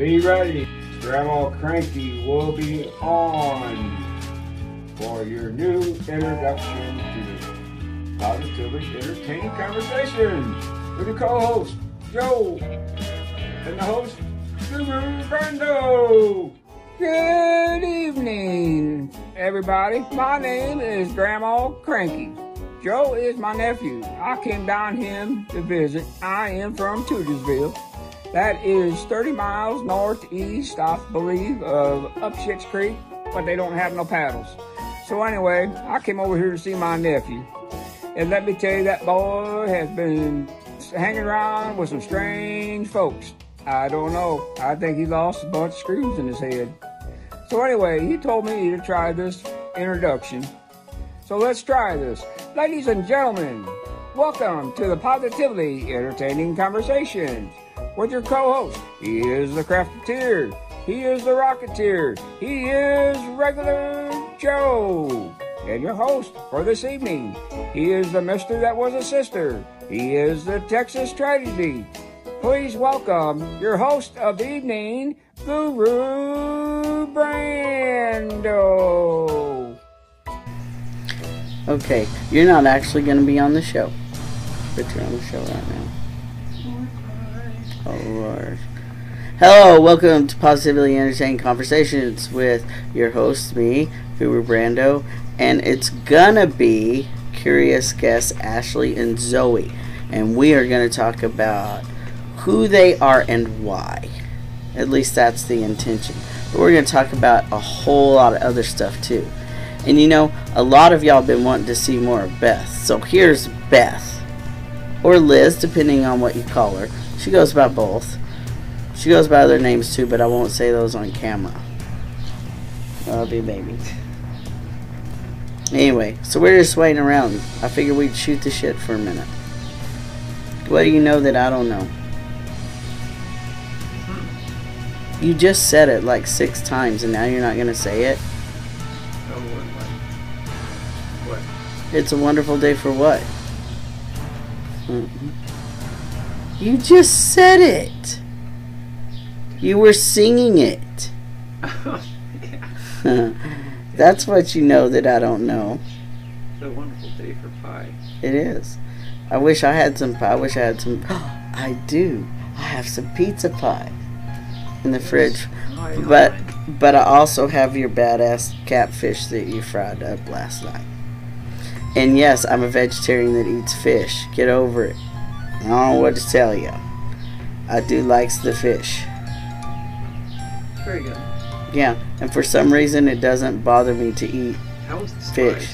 Be ready. Grandma Cranky will be on for your new introduction to Positively Entertaining Conversations with your co-host, Joe, and the host, Guru Brando. Good evening, everybody. My name is Grandma Cranky. Joe is my nephew. I came down here to visit. I am from Tudorville. That is 30 miles northeast, I believe, of up Schitt's Creek, but they don't have no paddles. So anyway, I came over here to see my nephew. And let me tell you, that boy has been hanging around with some strange folks. I don't know. I think he lost a bunch of screws in his head. So anyway, he told me to try this introduction. So let's try this. Ladies and gentlemen, welcome to the Positively Entertaining Conversations with your co-host. He is the Crafteteer. He is the Rocketeer. He is Regular Joe. And your host for this evening. He is the Mister that was a sister. He is the Texas Tragedy. Please welcome your host of the evening, Guru Brando. Okay, you're not actually going to be on the show, but you're on the show right now. Lord. Hello, welcome to Positively Entertaining Conversations with your host, me, Guru Brando, and it's gonna be curious guests Ashley and Zoe, and we are gonna talk about who they are and why. At least that's the intention. But we're gonna talk about a whole lot of other stuff too. And you know, a lot of y'all been wanting to see more of Beth. So here's Beth. Or Liz, depending on what you call her. She goes by both. She goes by other names too, but I won't say those on camera. I'll be baby. Anyway, so we're just waiting around. I figured we'd shoot the shit for a minute. What do you know that I don't know? Hmm. You just said it like six times and now you're not gonna say it? Oh, what? What? It's a wonderful day for what? Mm-mm. You just said it. You were singing it. yeah. That's what you know that I don't know. It's a wonderful day for pie. It is. I wish I had some pie. I wish I had some. I do. I have some pizza pie in the fridge. Pie oh, But but I also have your badass catfish that you fried up last night. And yes, I'm a vegetarian that eats fish. Get over it. I don't know what to tell you. I do likes the fish. Very good. Yeah, and for some reason it doesn't bother me to eat. How was the spice? Fish.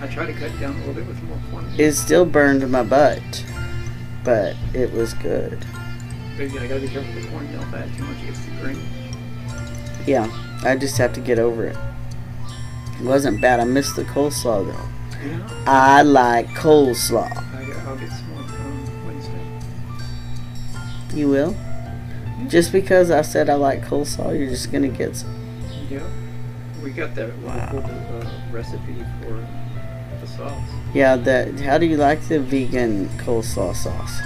I tried to cut down a little bit with more quantity. It still burned my butt, but it was good. But I gotta be careful with the corn. Don't add too much. It gets too green. Yeah, I just have to get over it. It wasn't bad. I missed the coleslaw though. Yeah. I like coleslaw. I, I'll get some more on Wednesday. You will? Just because I said I like coleslaw, you're just gonna get some. Yeah. We got that Wow. uh, recipe for the sauce. Yeah, that. How do you like the vegan coleslaw sauce?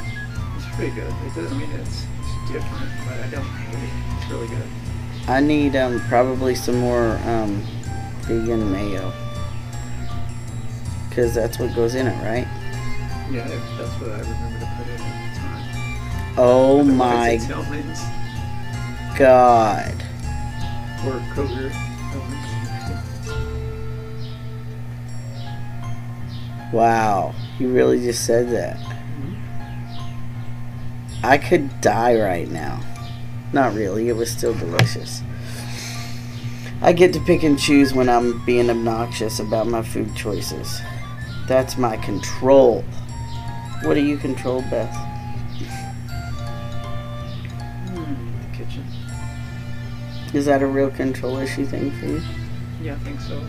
It's pretty good. It I mean, it's, it's different, but I don't hate it. It's really good. I need um probably some more um vegan mayo. Cause that's what goes in it, right? Yeah, that's what I remember Oh my god. or. Wow, you really just said that. I could die right now. Not really, it was still delicious. I get to pick and choose when I'm being obnoxious about my food choices. That's my control. What do you control, Beth? Is that a real control issue thing for you? Yeah, I think so.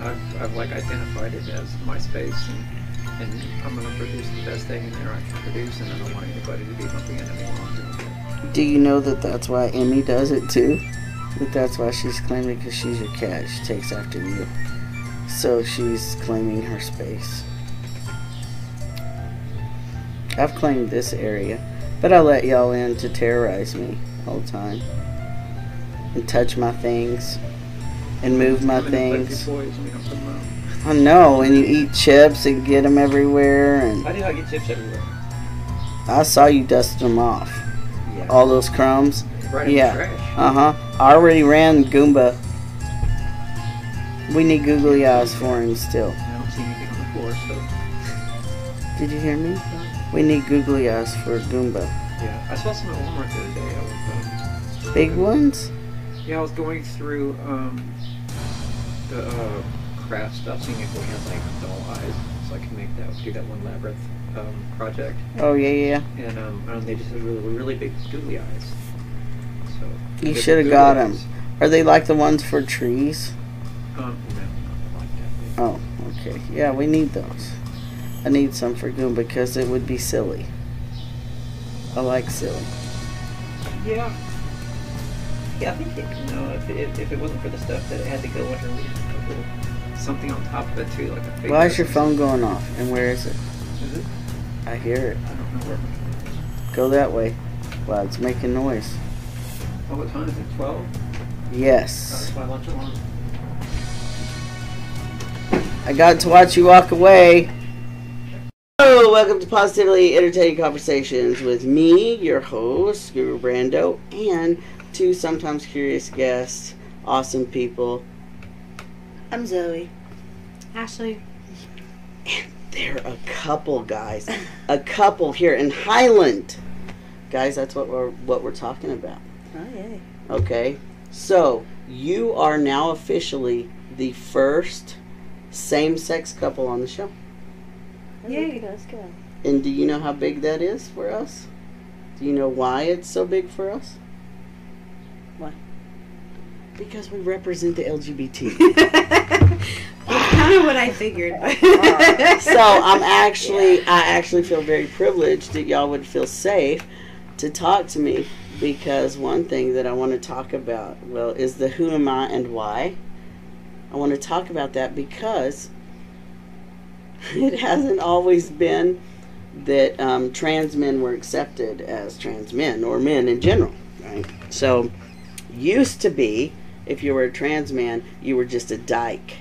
I've, I've like identified it as my space, and, and I'm gonna produce the best thing in there I can produce, and I don't want anybody to be bumping into me while I'm doing it. Do you know that that's why Emmy does it too? That that's why she's claiming because she's your cat. She takes after you. So she's claiming her space. I've claimed this area, but I let y'all in to terrorize me all the time. And touch my things. And move my I'm gonna play with things. your toys and we don't put them out. I know, and you eat chips and get them everywhere, and I do not get chips everywhere. I saw you dust them off. Yeah. All those crumbs. right in yeah. the trash. Uh huh. I already ran Goomba. We need googly eyes for him still. I don't see anything on the floor, so Did you hear me? We need googly eyes for Goomba. yeah. I saw some at Walmart the other day. I was, um, Big ones? Yeah, I was going through um, the uh, craft stuff, seeing if we had like doll eyes, so I could make that do that one labyrinth um, project, Oh yeah, yeah. and um, and they just had really really big googly eyes. So You shoulda got got 'em. eyes, Are they like the ones for trees? Um, no, like that. Oh, okay. Yeah, we need those. I need some for Goomba because it would be silly. I like silly. Yeah. Yeah, I think it, you know, if it, if it wasn't for the stuff that it had to go under, we had a little something on top of it too, like a fake. Why is your phone going off? And where is it? Is it? I hear it. I don't know where. Go that way. Wow, it's making noise. Oh, what time is it? Twelve. Yes. Oh, that's my lunch alarm. I got to watch you walk away. Hello, welcome to Positively Entertaining Conversations with me, your host, Guru Brando, and two sometimes curious guests, awesome people. I'm Zoe. Ashley. And they're a couple, guys. A couple here in Highland. Guys, that's what we're what we're talking about. Oh yay. Okay? So, you are now officially the first same-sex couple on the show. Yay. Let's go. And do you know how big that is for us? Do you know why it's so big for us? Why? Because we represent the LGBT. That's kind of what I figured. so I'm actually, I actually feel very privileged that y'all would feel safe to talk to me because one thing that I want to talk about, well, is the who am I and why. I want to talk about that because it hasn't always been that um, trans men were accepted as trans men or men in general, right? So, used to be, if you were a trans man, you were just a dyke.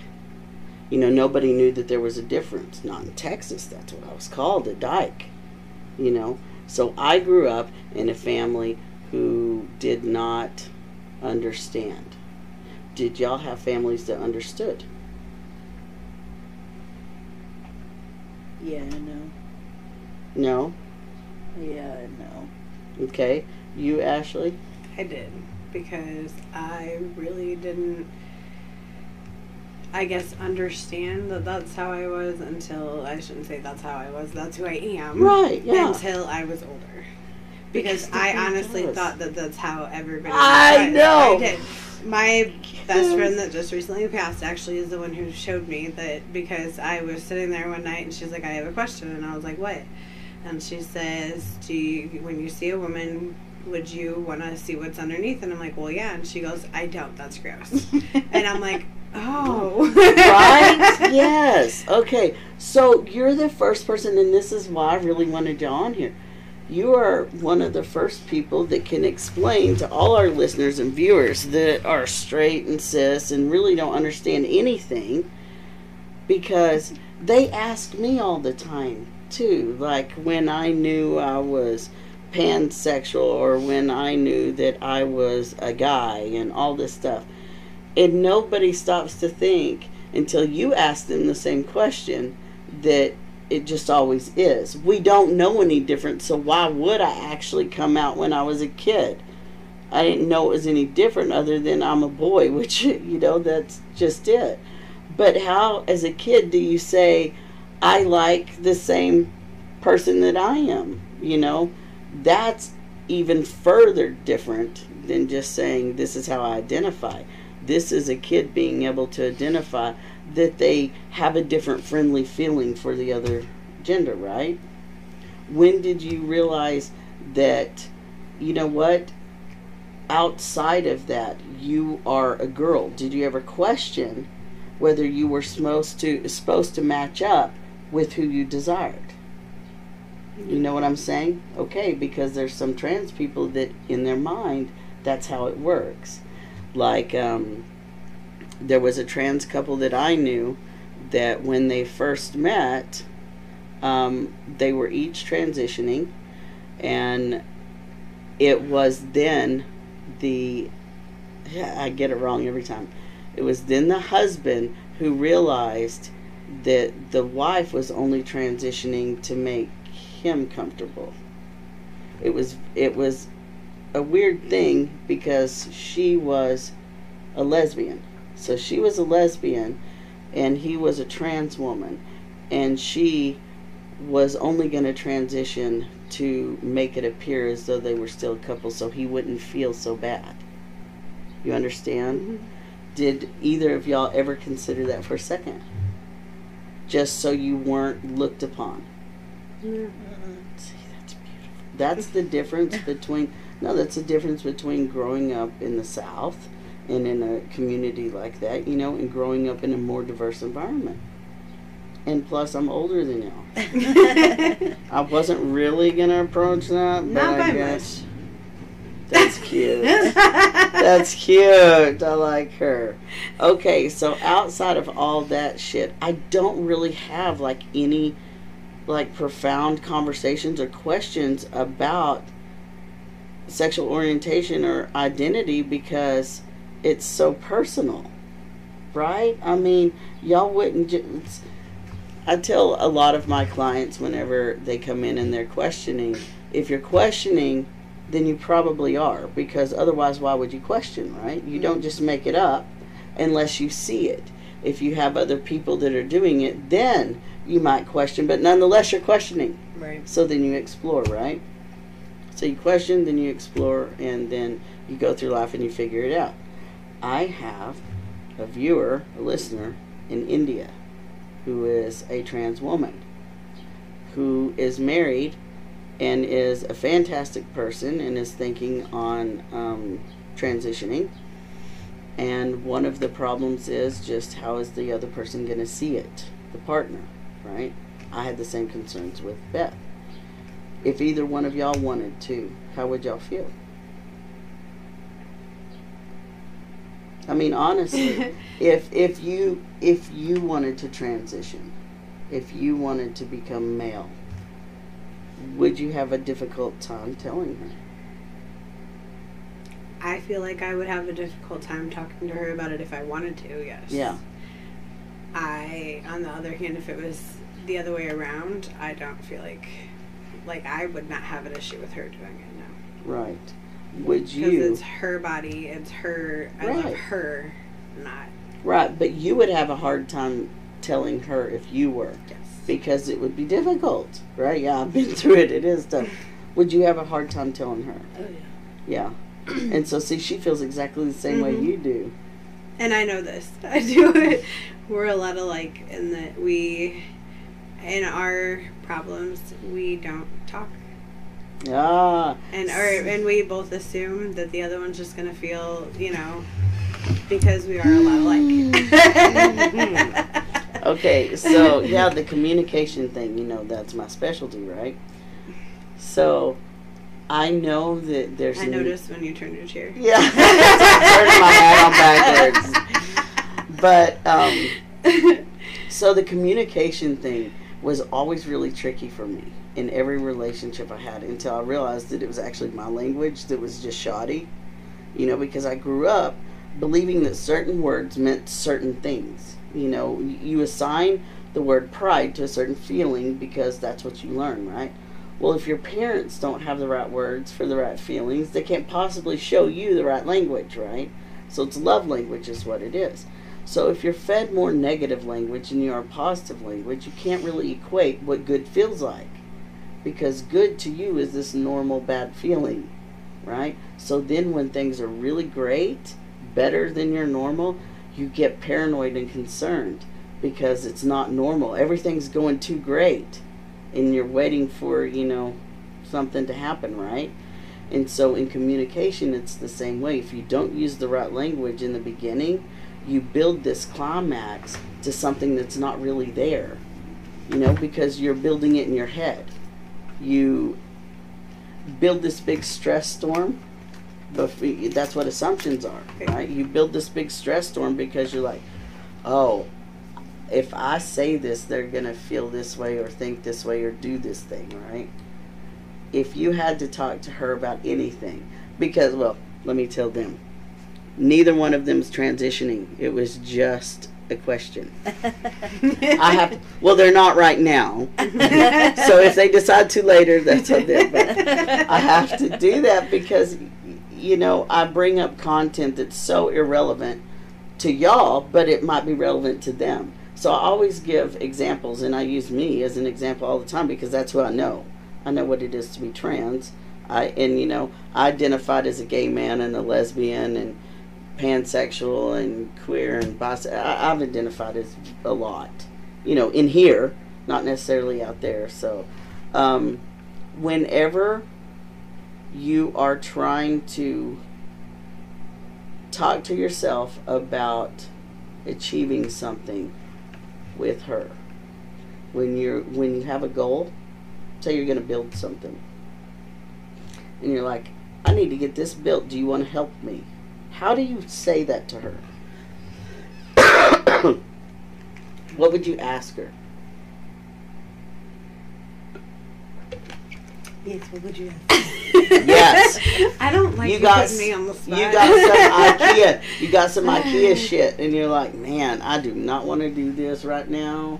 You know, nobody knew that there was a difference. Not in Texas, that's what I was called, a dyke. You know, so I grew up in a family who did not understand. Did y'all have families that understood? yeah, no. No? Yeah, no. Okay. You, Ashley? I did because I really didn't, I guess, understand that that's how I was until I shouldn't say that's how I was. That's who I am. Right, yeah. Until I was older, because Because I honestly does. thought that that's how everybody. I know. I did. My best friend that just recently passed actually is the one who showed me that because I was sitting there one night and she's like, I have a question, and I was like, what? And she says, "Do you, when you see a woman, would you want to see what's underneath?" And I'm like, "Well, yeah." And she goes, "I don't. That's gross." and I'm like, "Oh, right? yes. Okay. So you're the first person, and this is why I really wanted you on here. You are one of the first people that can explain to all our listeners and viewers that are straight and cis and really don't understand anything because they ask me all the time too. Like when I knew I was pansexual or when I knew that I was a guy and all this stuff. And nobody stops to think until you ask them the same question that it just always is. We don't know any different, so why would I actually come out when I was a kid? I didn't know it was any different other than I'm a boy, which, you know, that's just it. But how, as a kid, do you say, I like the same person that I am? You know, that's even further different than just saying, this is how I identify. This is a kid being able to identify that they have a different friendly feeling for the other gender, right? When did you realize that, you know what, outside of that, you are a girl? Did you ever question whether you were supposed to supposed to match up with who you desired? You know what I'm saying? Okay, because there's some trans people that in their mind that's how it works. Like um, there was a trans couple that I knew that when they first met, um, they were each transitioning, and it was then the I get it wrong every time. It was then the husband who realized that the wife was only transitioning to make him comfortable. It was it was a weird thing because she was a lesbian. So she was a lesbian and he was a trans woman and she was only going to transition to make it appear as though they were still a couple so he wouldn't feel so bad. You understand? Mhm. Did either of y'all ever consider that for a second? Just so you weren't looked upon. Yeah. That's the difference between no, that's the difference between growing up in the South and in a community like that, you know, and growing up in a more diverse environment. And plus, I'm older than y'all. I wasn't really gonna approach that, but Not I guess that's cute. That's cute. I like her. Okay, so outside of all that shit, I don't really have like any like profound conversations or questions about sexual orientation or identity because it's so personal. Right? I mean, y'all wouldn't just I tell a lot of my clients whenever they come in and they're questioning, if you're questioning then you probably are because otherwise why would you question right you don't just make it up unless you see it if you have other people that are doing it then you might question but nonetheless you're questioning right. so then you explore right so you question then you explore and then you go through life and you figure it out i have a viewer a listener in india who is a trans woman who is married and is a fantastic person and is thinking on um, transitioning. And one of the problems is just how is the other person going to see it, the partner, right? I had the same concerns with Beth. If either one of y'all wanted to, how would y'all feel? I mean, honestly, if if you if you wanted to transition, if you wanted to become male, would you have a difficult time telling her? I feel like I would have a difficult time talking to her about it if I wanted to, yes. Yeah. I, on the other hand, if it was the other way around, I don't feel like, like I would not have an issue with her doing it, no. Right. Would Because you? it's her body, it's her, I love Right. her, not, Right, but you would have a hard time telling her if you were yes. because it would be difficult, right? Yeah, I've been through it. It is tough. Would you have a hard time telling her? Oh yeah. Yeah. and so, see, she feels exactly the same way Mhm. you do. And I know this. I do it. We're a lot alike in that we, in our problems, we don't talk. Ah, And or and we both assume that the other one's just gonna feel, you know, because we are a lot alike. okay. So, yeah, the communication thing, you know, that's my specialty, right? So, I know that there's. I noticed when you turned your chair. Yeah. Turning my hat on backwards. But, um, So the communication thing was always really tricky for me in every relationship I had until I realized that it was actually my language that was just shoddy. You know, because I grew up believing that certain words meant certain things. You know, you assign the word pride to a certain feeling because that's what you learn, right? Well, if your parents don't have the right words for the right feelings, they can't possibly show you the right language, right? So it's love language is what it is. So if you're fed more negative language than you are positive language, you can't really equate what good feels like. Because good to you is this normal bad feeling, right? So then when things are really great, better than your normal, you get paranoid and concerned because it's not normal. Everything's going too great and you're waiting for, you know, something to happen, right? And so in communication, it's the same way. If you don't use the right language in the beginning, you build this climax to something that's not really there, you know, because you're building it in your head. you build this big stress storm. But that's what assumptions are, right? You build this big stress storm because you're like, oh, if I say this, they're gonna feel this way or think this way or do this thing, right? If you had to talk to her about anything, because well, let me tell them, neither one of them's transitioning. It was just a question. I have. Well, they're not right now. so if they decide to later, that's on them. But I have to do that because, you know, I bring up content that's so irrelevant to y'all, but it might be relevant to them. So I always give examples, and I use me as an example all the time because that's who I know. I know what it is to be trans. I and you know I identified as a gay man and a lesbian and pansexual and queer and bisexual. I've identified as a lot, you know, in here, not necessarily out there. So, um, whenever you are trying to talk to yourself about achieving something with her, when you're when you have a goal, say you're going to build something, and you're like, I need to get this built. Do you want to help me? How do you say that to her? what would you ask her? Yes, what would you ask? Yes. I don't like You you, got putting me on the spot. You got some IKEA. You got some IKEA shit, and you're like, man, I do not want to do this right now.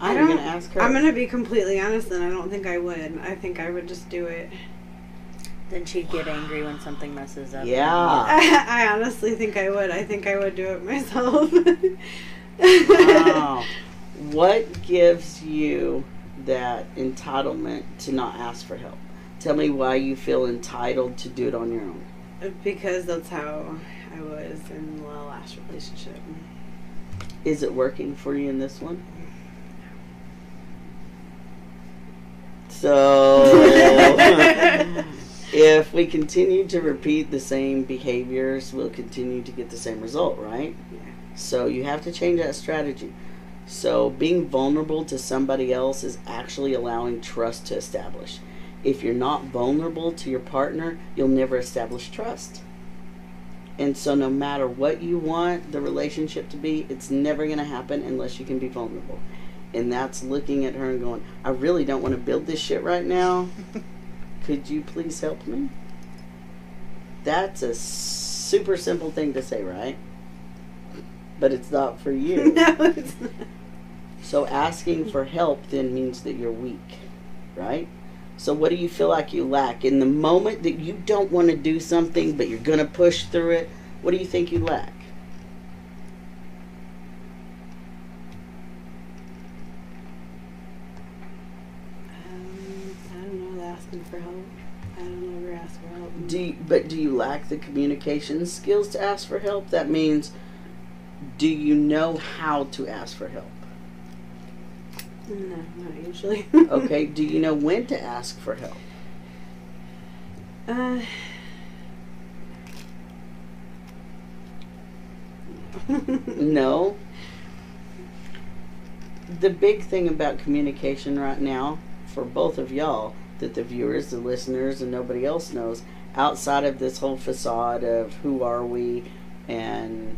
I I'm don't- gonna ask her. I'm gonna be completely honest, and I don't think I would. I think I would just do it. Then she'd get angry when something messes up. Yeah. I, I honestly think I would. I think I would do it myself. wow. What gives you that entitlement to not ask for help? Tell me why you feel entitled to do it on your own. because that's how I was in the last relationship. Is it working for you in this one? So, if we continue to repeat the same behaviors, we'll continue to get the same result, right? Yeah. So, you have to change that strategy. So, being vulnerable to somebody else is actually allowing trust to establish. If you're not vulnerable to your partner, you'll never establish trust. And so, no matter what you want the relationship to be, it's never going to happen unless you can be vulnerable. And that's looking at her and going, I really don't want to build this shit right now. Could you please help me? That's a super simple thing to say, right? But it's not for you. no, it's not. So asking for help then means that you're weak, right? So what do you feel like you lack in the moment that you don't want to do something but you're going to push through it? What do you think you lack? Um, I don't know. Asking for help. I don't ever ask for help. Do you, but do you lack the communication skills to ask for help? That means do you know how to ask for help? No, not usually. Okay, do you know when to ask for help? Uh, No. The big thing about communication right now for both of y'all that the viewers, the listeners, and nobody else knows outside of this whole facade of who are we and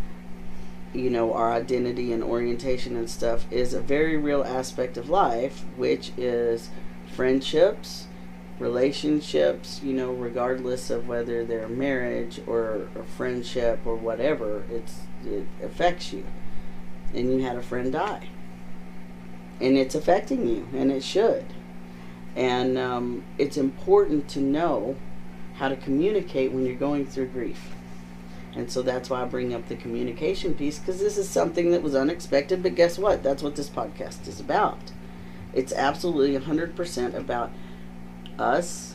you know our identity and orientation and stuff is a very real aspect of life which is friendships relationships you know regardless of whether they're marriage or a friendship or whatever it's it affects you. And you had a friend die. And it's affecting you and it should. And um, it's important to know how to communicate when you're going through grief. And so that's why i bring up the communication piece because this is something that was unexpected but guess what? That's what this podcast is about. It's absolutely 100% about us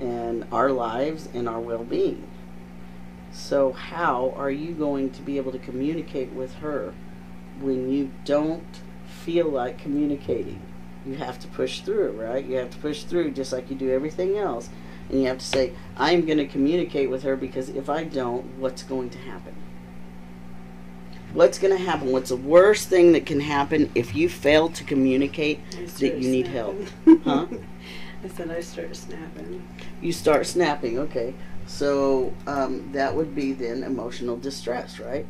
and our lives and our well-being. So how are you going to be able to communicate with her when you don't feel like communicating? You have to push through right? You have to push through just like you do everything else and you have to say i'm going to communicate with her because if i don't what's going to happen what's going to happen what's the worst thing that can happen if you fail to communicate that you need help huh I I said I start snapping. You start snapping, okay. So um, that would be then emotional distress, right?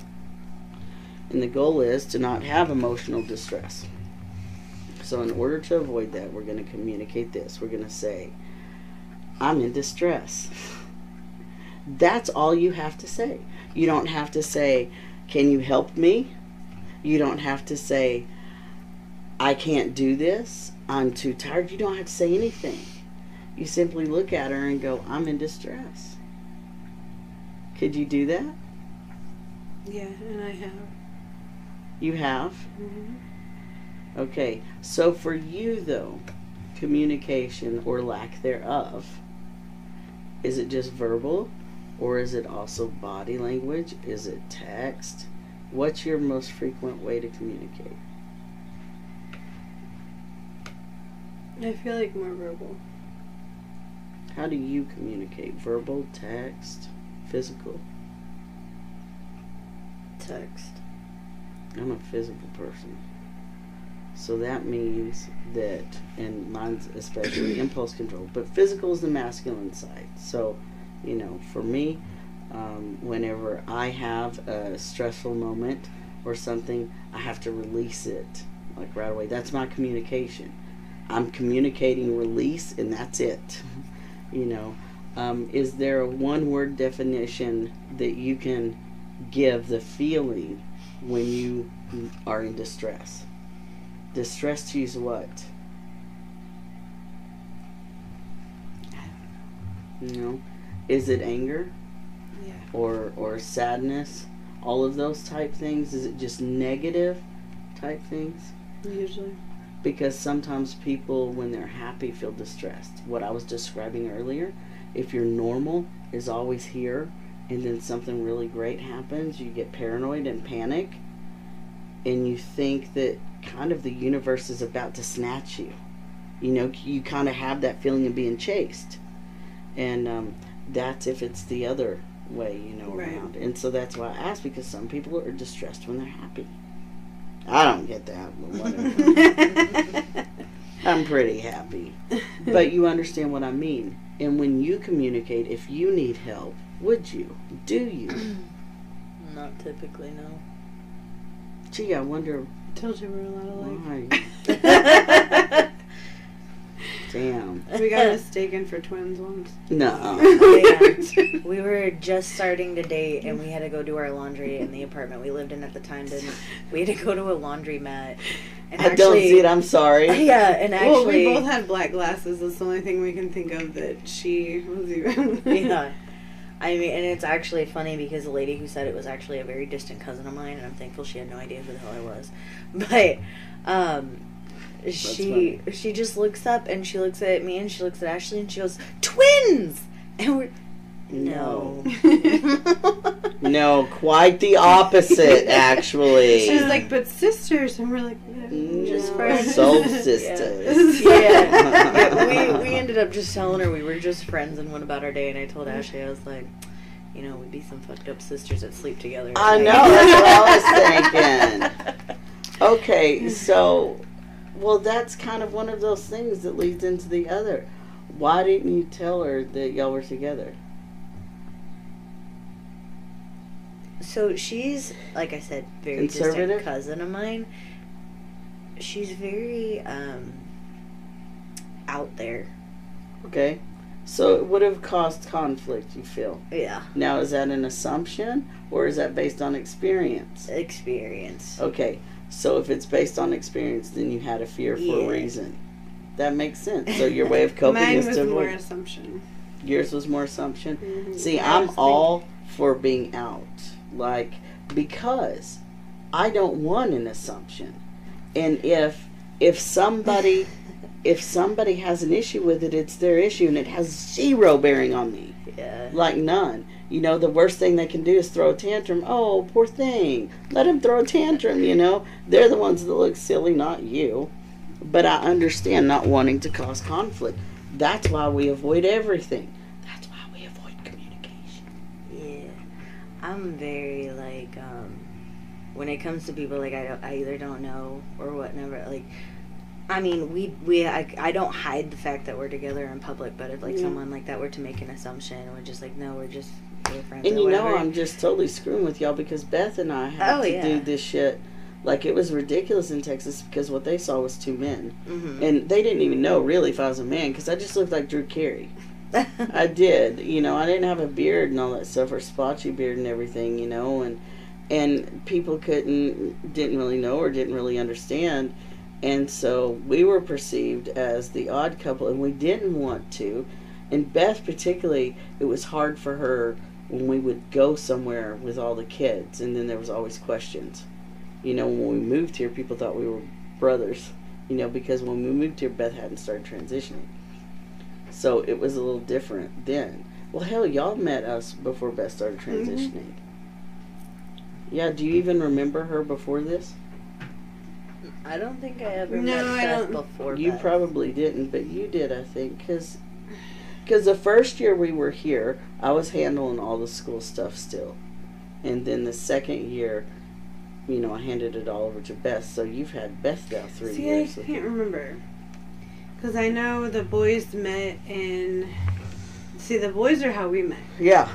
And the goal is to not have emotional distress. So, in order to avoid that, we're going to communicate this. We're going to say, I'm in distress. That's all you have to say. You don't have to say, Can you help me? You don't have to say, I can't do this. I'm too tired. You don't have to say anything. You simply look at her and go, I'm in distress. Could you do that? Yeah, and I have. You have? hmm Okay. So for you, though, communication or lack thereof, is it just verbal or is it also body language? Is it text? What's your most frequent way to communicate? I feel like more verbal. How do you communicate? Verbal, text, physical? Text. I'm a physical person. So that means that, and mine's especially impulse control, but physical is the masculine side. So, you know, for me, um, whenever I have a stressful moment or something, I have to release it like right away. That's my communication. I'm communicating release, and that's it. you know, um, is there a one word definition that you can give the feeling when you are in distress? Distress to you is what? You know, is it anger Yeah. or or sadness? All of those type things. Is it just negative type things? Usually. Because sometimes people, when they're happy, feel distressed. What I was describing earlier, if your normal is always here, and then something really great happens, you get paranoid and panic, and you think that kind of the universe is about to snatch you. You know, you kind of have that feeling of being chased. And um, that's if it's the other way, you know, Right. around. And so that's why I ask because some people are distressed when they're happy. I don't get that, whatever. I'm pretty happy. But you understand what I mean. And when you communicate, if you need help, would you? Do you? Not typically, no. Gee, I wonder Told you we're a lot alike. why. Damn. We got mistaken for twins once. No. Yeah. we were just starting to date and we had to go do our laundry in the apartment we lived in at the time didn't we had to go to a laundromat and I don't see it. I'm sorry. yeah and actually. well, we both had black glasses. That's the only thing we can think of that she was even. yeah I mean, and it's actually funny because the lady who said it was actually a very distant cousin of mine, and I'm thankful she had no idea who the hell I was. But um, she she just looks up and she looks at me and she looks at Ashley and she goes, "Twins!" And we're no. No, quite the opposite, actually. She's like, but sisters, and we're like, no. Just No, friends. Soul sisters. yeah. yeah we, we ended up just telling her we were just friends and went about our day. And I told Ashley, I was like, you know, we'd be some fucked up sisters that sleep together. I know, that's what I was thinking. Okay, so, well, that's kind of one of those things that leads into the other. Why didn't you tell her that y'all were together? So she's, like I said, very distant cousin of mine. She's very um, out there. Okay, so it would have caused conflict, you feel. Yeah, Now, is that an assumption or is that based on experience? experience. Okay, so if it's based on experience, then you had a fear for Yeah. a reason. That makes sense. So your way of coping Mine is was to more avoid. assumption. Yours was more assumption. Mhm. See, I I'm all for being out. Like, because I don't want an assumption. And if if somebody if somebody has an issue with it, it's their issue and it has zero bearing on me. Yeah. Like none. You know, the worst thing they can do is throw a tantrum. Oh, poor thing. Let him throw a tantrum, you know. They're the ones that look silly, not you. But I understand not wanting to cause conflict. That's why we avoid everything. That's why we avoid communication. Yeah, I'm very like um, when it comes to people like I don't, I either don't know or whatever. Like I mean, we we I, I don't hide the fact that we're together in public, but if like Yeah. someone like that were to make an assumption, we're just like, no, we're just friends. And you know. I'm just totally screwing with y'all because Beth and I had Oh, to yeah. do this shit. Like it was ridiculous in Texas because what they saw was two men, Mhm. and they didn't even know really if I was a man because I just looked like Drew Carey. I did, you know. I didn't have a beard and all that stuff, or splotchy beard and everything, you know, and and people couldn't, didn't really know or didn't really understand, and so we were perceived as the odd couple, and we didn't want to. And Beth, particularly, it was hard for her when we would go somewhere with all the kids, and then there was always questions. You know, when we moved here, people thought we were brothers. You know, because when we moved here, Beth hadn't started transitioning. So it was a little different then. Well, hell, y'all met us before Beth started mm-hmm. transitioning. Yeah, do you even remember her before this? I don't think I ever No, met I Beth don't- before. You Beth. probably didn't, but you did, I think, because the first year we were here, I was handling all the school stuff still, and then the second year, you know, I handed it all over to Beth. So you've had Beth now three See, years. I can't remember. Because I know the boys met in. See, the boys are how we met. Yeah,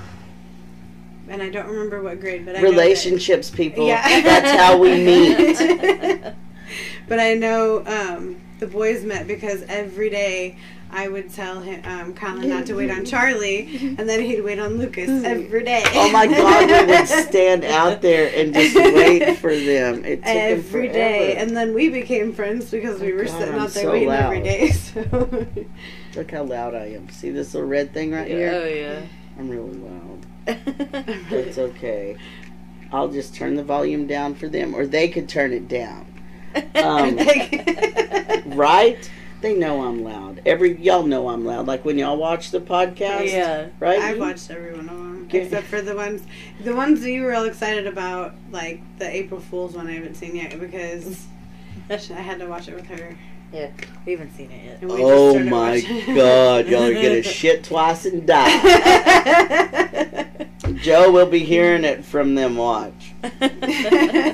And I don't remember what grade, but I that- relationships, people. Yeah. That's how we meet. but I know um, the boys met because every day I would tell him, um, Colin not to wait on Charlie, and then he'd wait on Lucas every day. Oh my God, we would stand out there and just wait for them. It took them every day, forever. and then we became friends because we Oh were God, sitting I'm out there so waiting every loud. day. So Look how loud I am. See this little red thing right Oh here? Oh yeah. I'm really loud. It's okay. I'll just turn the volume down for them, or they could turn it down. Um, right? They know I'm loud. Every y'all know I'm loud. Like when y'all watch the podcast, yeah. right? I've watched everyone of them Okay. except for the ones, the ones that you were all excited about, like the April Fool's one. I haven't seen yet because I had to watch it with her. Yeah, we haven't seen it And we just Oh my. God, y'all are gonna shit twice and die. Joe will be hearing it from them. Watch.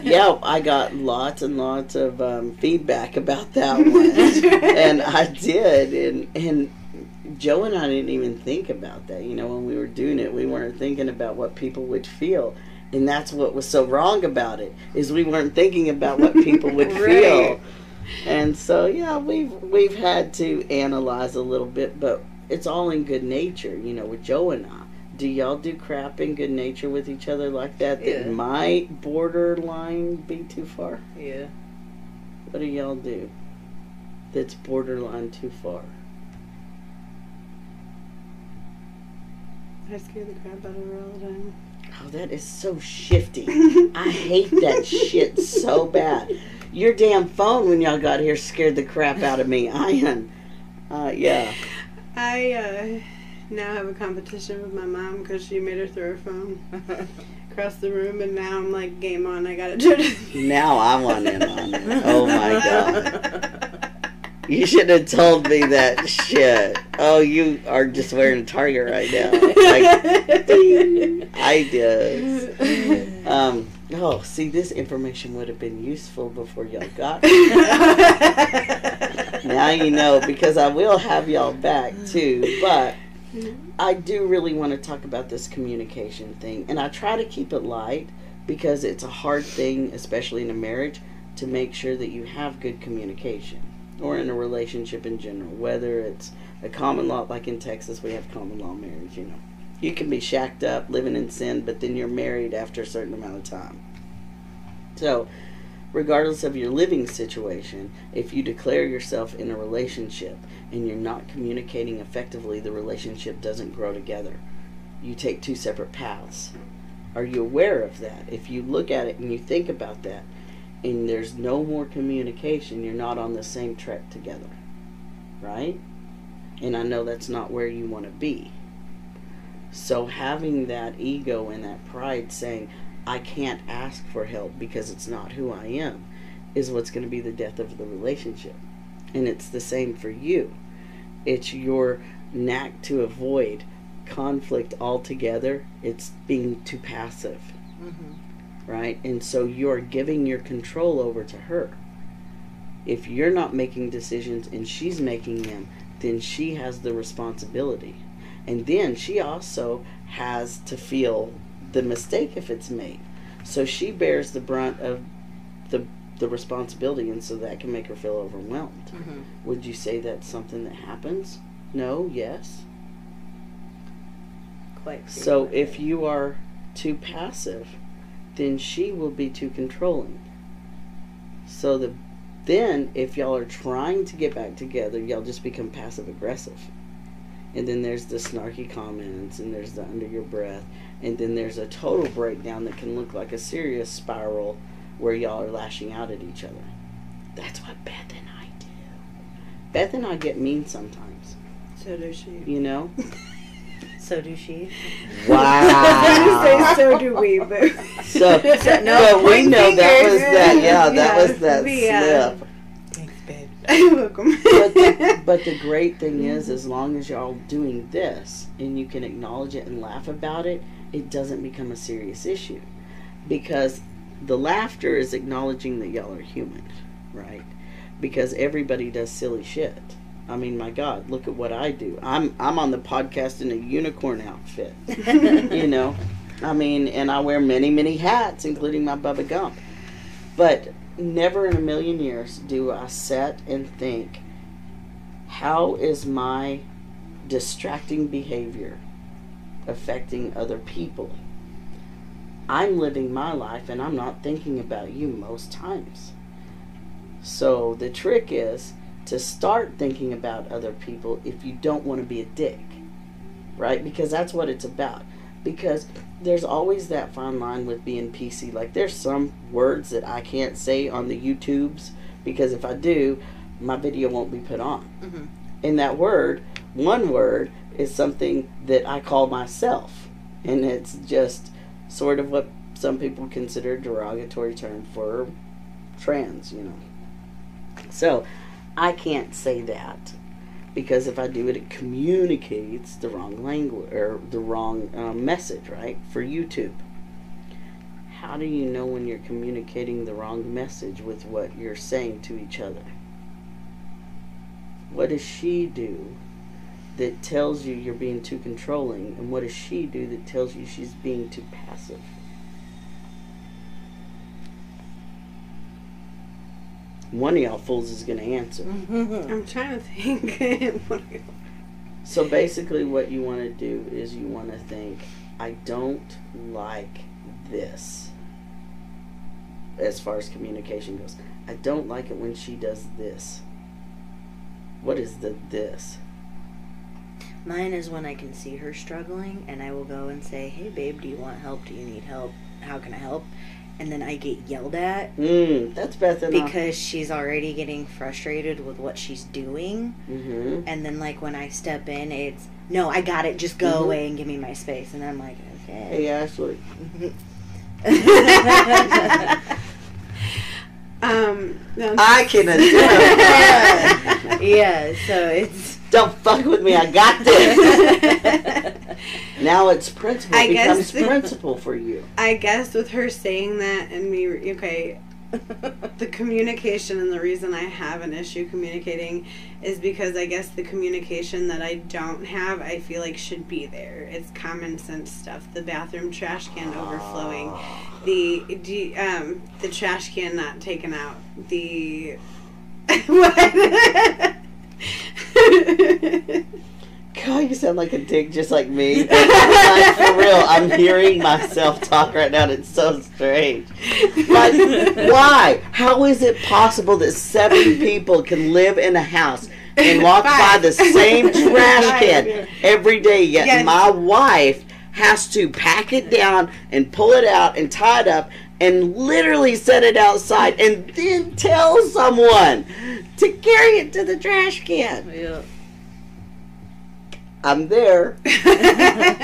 Yeah, I got lots and lots of um, feedback about that one. and I did, and and Joe and I didn't even think about that. You know, when we were doing it, we weren't thinking about what people would feel, and that's what was so wrong about it is we weren't thinking about what people would feel. And so, yeah, we've we've had to analyze a little bit, but it's all in good nature. You know, with Joe and I. Do y'all do crap in good nature with each other like that that Yeah. might borderline be too far? Yeah. What do y'all do that's borderline too far? I scare the crap out of her all the time. Oh, that is so shifty. I hate that shit so bad. Your damn phone when y'all got here scared the crap out of me. Ian. Uh, yeah. I uh, now I have a competition with my mom because she made her throw her phone across the room, and now I'm like, game on. I gotta do it. Now I want in on it. Oh my god. You should have told me that shit. Oh, you are just wearing a target right now. Like, ding, ideas. Um, oh, see, this information would have been useful before y'all got here. Now you know, because I will have y'all back too. But Mm-hmm. I do really want to talk about this communication thing. And I try to keep it light because it's a hard thing, especially in a marriage, to make sure that you have good communication or in a mm-hmm. relationship in general, whether it's a common law, like in Texas, we have common law marriage, you know. You can be shacked up, living in sin, but then you're married after a certain amount of time. So, regardless of your living situation, if you declare yourself in a relationship and you're not communicating effectively, the relationship doesn't grow together. You take two separate paths. Are you aware of that? If you look at it and you think about that, and there's no more communication, you're not on the same track together. Right? And I know that's not where you want to be. So having that ego and that pride saying, I can't ask for help because it's not who I am, is what's going to be the death of the relationship. And it's the same for you. It's your knack to avoid conflict altogether. It's being too passive Mhm. right? And so you're giving your control over to her. If you're not making decisions and she's making them, then she has the responsibility. And then she also has to feel the mistake if it's made. So she bears the brunt of the the responsibility and so that can make her feel overwhelmed. Mhm. Would you say that's something that happens? No, yes. Quite. So frequently. if you are too passive, then she will be too controlling. So the then if y'all are trying to get back together, y'all just become passive aggressive. And then there's the snarky comments and there's the under your breath and then there's a total breakdown that can look like a serious spiral where y'all are lashing out at each other. That's what Beth and I do. Beth and I get mean sometimes, So does she. you know? so do she. Wow. say so do we, but So, So, no, but we know that was that. Yeah, that Yeah, was that we, uh, slip. Thanks, babe. You're welcome. But the, but the great thing is, as long as y'all doing this and you can acknowledge it and laugh about it, it doesn't become a serious issue, because the laughter is acknowledging that y'all are human, right? Because everybody does silly shit. I mean, my God, look at what I do. I'm I'm on the podcast in a unicorn outfit. you know i mean and i wear many many hats including my bubba gump but never in a million years do i sit and think how is my distracting behavior affecting other people i'm living my life and i'm not thinking about you most times so the trick is to start thinking about other people if you don't want to be a dick right because that's what it's about because there's always that fine line with being PC. Like there's some words that I can't say on the YouTubes because if I do, my video won't be put on. Mhm. And that word, one word, is something that I call myself, and it's just sort of what some people consider a derogatory term for trans. You know, so I can't say that because if I do it, it communicates the wrong language or the wrong um, message, right? For YouTube. How do you know when you're communicating the wrong message with what you're saying to each other? What does she do that tells you you're being too controlling? And what does she do that tells you she's being too passive? One of y'all fools is going to answer. Mm-hmm. I'm trying to think. So basically, what you want to do is you want to think, I don't like this. As far as communication goes, I don't like it when she does this. What is the this? Mine is when I can see her struggling and I will go and say, Hey babe, do you want help? Do you need help? How can I help? And then I get yelled at Mm, that's Beth and because she's already getting frustrated with what she's doing. hmm And then, like, when I step in, it's, No, I got it. Just go Mhm. away and give me my space. And I'm like, Hey Okay. Ashley, um, no, I can identify. yeah, so it's. Don't fuck with me. I got this. now it's principle I guess becomes the- principle for you. I guess with her saying that and me, okay, the communication and the reason I have an issue communicating is because I guess the communication that I don't have, I feel like should be there. It's common sense stuff. The bathroom trash can overflowing, the um the trash can not taken out, the what? God, you sound like a dick just like me. like, for real, I'm hearing myself talk right now and it's so strange. Like, why? How is it possible that seven people can live in a house and walk by the same trash can every day, yet Yes. my wife has to pack it down and pull it out and tie it up and literally set it outside and then tell someone to carry it to the trash can? Yeah. I'm there.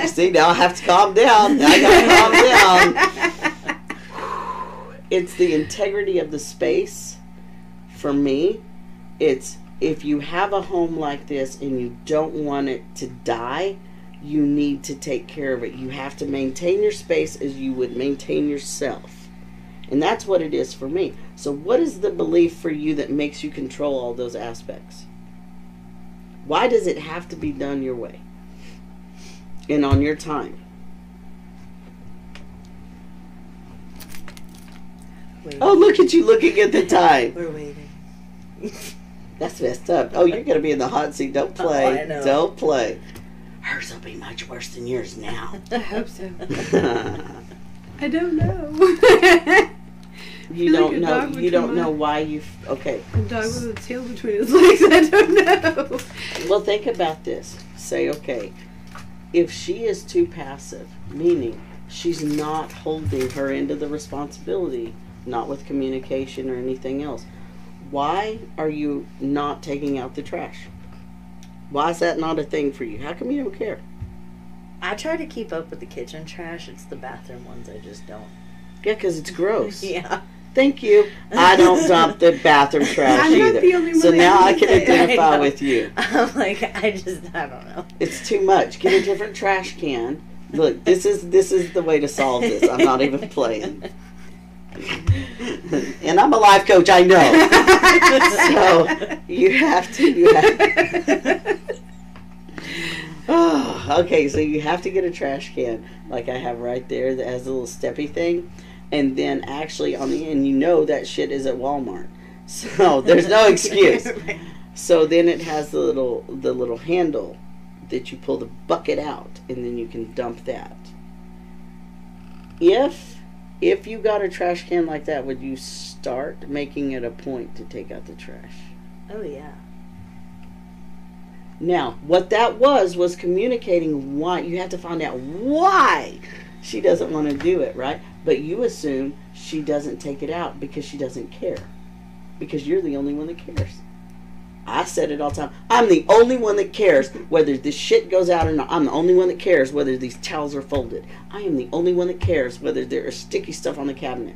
See, now I have to calm down. Now I gotta calm down. It's the integrity of the space. For me, it's if you have a home like this and you don't want it to die, you need to take care of it. You have to maintain your space as you would maintain yourself. And that's what it is for me. So, what is the belief for you that makes you control all those aspects? Why does it have to be done your way and on your time? Wait, Oh, look at you looking at the time. we're waiting. That's messed up. Oh, you're going to be in the hot seat. Don't Oh, play. I know. Don't play. Hers will be much worse than yours now. I hope so. I don't know. Feel like don't a know. You don't know why you. f- Okay. a dog with a tail between his legs. I don't know. Well, think about this. Say, okay, if she is too passive, meaning she's not holding her end of the responsibility, not with communication or anything else, why are you not taking out the trash? Why is that not a thing for you? How come you don't care? I try to keep up with the kitchen trash. It's the bathroom ones I just don't. Yeah, because it's gross. Yeah. Thank you. I don't dump the bathroom trash I'm not either. the only one so now I can identify I with you. I'm like, I just, I don't know. It's too much. Get a different trash can. Look, this is this is the way to solve this. I'm not even playing. and I'm a life coach, I know. so you have to you have Oh, okay, so you have to get a trash can like I have right there that has a little steppy thing. And then actually on the end you know that shit is at Walmart. So oh. there's no excuse. So then it has the little the little handle that you pull the bucket out and then you can dump that. If if you got a trash can like that, would you start making it a point to take out the trash? Oh yeah. Now, what that was was communicating why you have to find out why she doesn't want to do it, right? But you assume she doesn't take it out because she doesn't care. Because you're the only one that cares. I said it all the time. I'm the only one that cares whether this shit goes out or not. I'm the only one that cares whether these towels are folded. I am the only one that cares whether there is sticky stuff on the cabinet.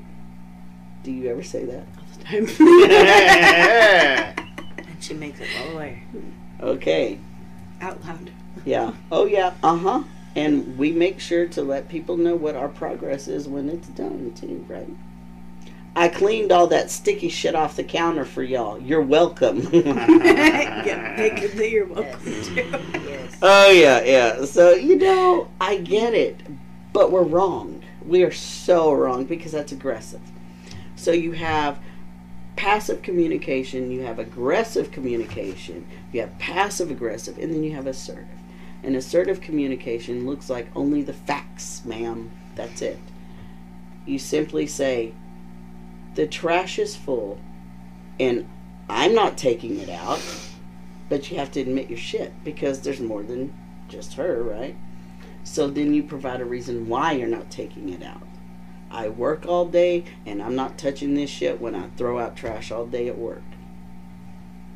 Do you ever say that? All the time. yeah. and she makes it all the way. okay. Out loud. Yeah. Oh, yeah. Uh huh. And we make sure to let people know what our progress is when it's done, too, right? I cleaned all that sticky shit off the counter for y'all. You're welcome. yeah, make it that you're welcome Yes. to. Yes. oh, yeah, yeah. So, you know, I get it. But we're wrong. We are so wrong because that's aggressive. So you have passive communication, you have aggressive communication, you have passive aggressive, and then you have assertive. And assertive communication looks like only the facts, ma'am. That's it. You simply say, the trash is full, and I'm not taking it out, but you have to admit your shit because there's more than just her, right? So then you provide a reason why you're not taking it out. I work all day and I'm not touching this shit when I throw out trash all day at work.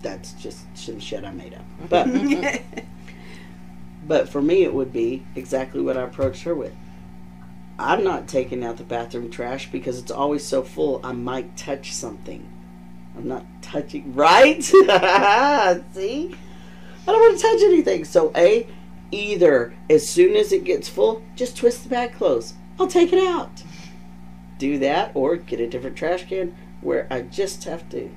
That's just some shit I made up. But but for me it would be exactly what I approached her with. I'm not taking out the bathroom trash because it's always so full I might touch something. I'm not touching right? See? I don't want to touch anything. So A, either as soon as it gets full, just twist the bag closed. I'll take it out. Do that or get a different trash can where I just have to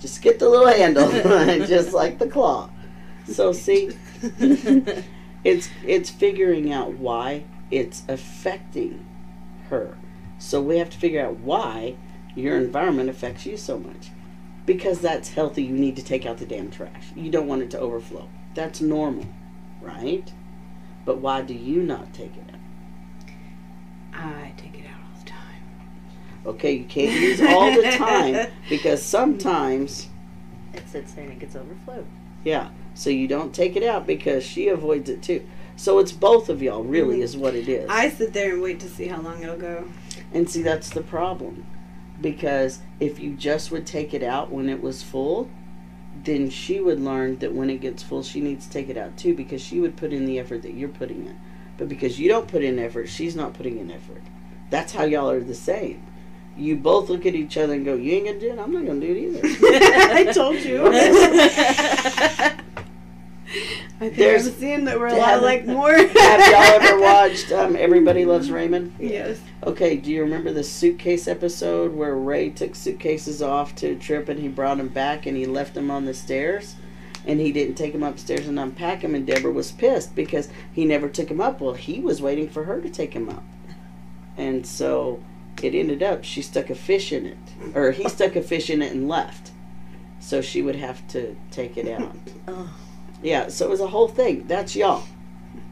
just get the little handle just like the claw. So see it's it's figuring out why it's affecting her. So we have to figure out why your environment affects you so much. Because that's healthy, you need to take out the damn trash. You don't want it to overflow. That's normal, right? But why do you not take it out? I take it out all the time. Okay, you can't use all the time because sometimes, It sits there and it gets overflowed. yeah. So you don't take it out because she avoids it too. So it's both of y'all, really, mm-hmm. is what it is. I sit there and wait to see how long it'll go. And see, that's the problem. Because if you just would take it out when it was full, then she would learn that when it gets full, she needs to take it out too because she would put in the effort that you're putting in. But because you don't put in effort, she's not putting in effort. That's how y'all are the same. You both look at each other and go, You ain't gonna do it? I'm not gonna do it either. I told you. I think There's- I'm seeing that we're a lot like more. Have y'all ever watched um, Everybody Loves Raymond? Yes. Okay, do you remember the suitcase episode where Ray took suitcases off to a trip and he brought them back and he left them on the stairs? And he didn't take them upstairs and unpack them, and Deborah was pissed because he never took them up. Well, he was waiting for her to take them up. And so it ended up she stuck a fish in it, or he stuck a fish in it and left. So she would have to take it out. Oh. Yeah, so it was a whole thing. That's y'all.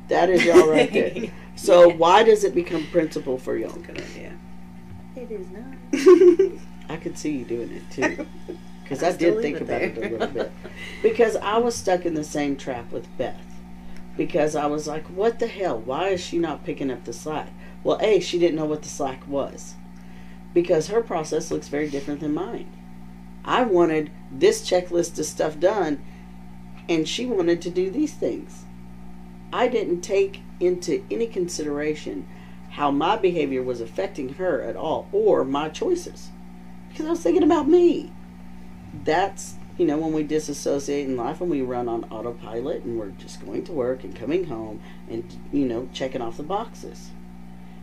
That is y'all right there. So why does it become principle for y'all? Good idea. It is not. I could see you doing it too. Because I I, did think it about it a little bit. Because I was stuck in the same trap with Beth. Because I was like, what the hell? Why is she not picking up the slack? Well, A, she didn't know what the slack was. Because her process looks very different than mine. I wanted this checklist of stuff done, and she wanted to do these things. I didn't take into any consideration how my behavior was affecting her at all or my choices because I was thinking about me. That's, you know, when we disassociate in life and we run on autopilot and we're just going to work and coming home and, you know, checking off the boxes.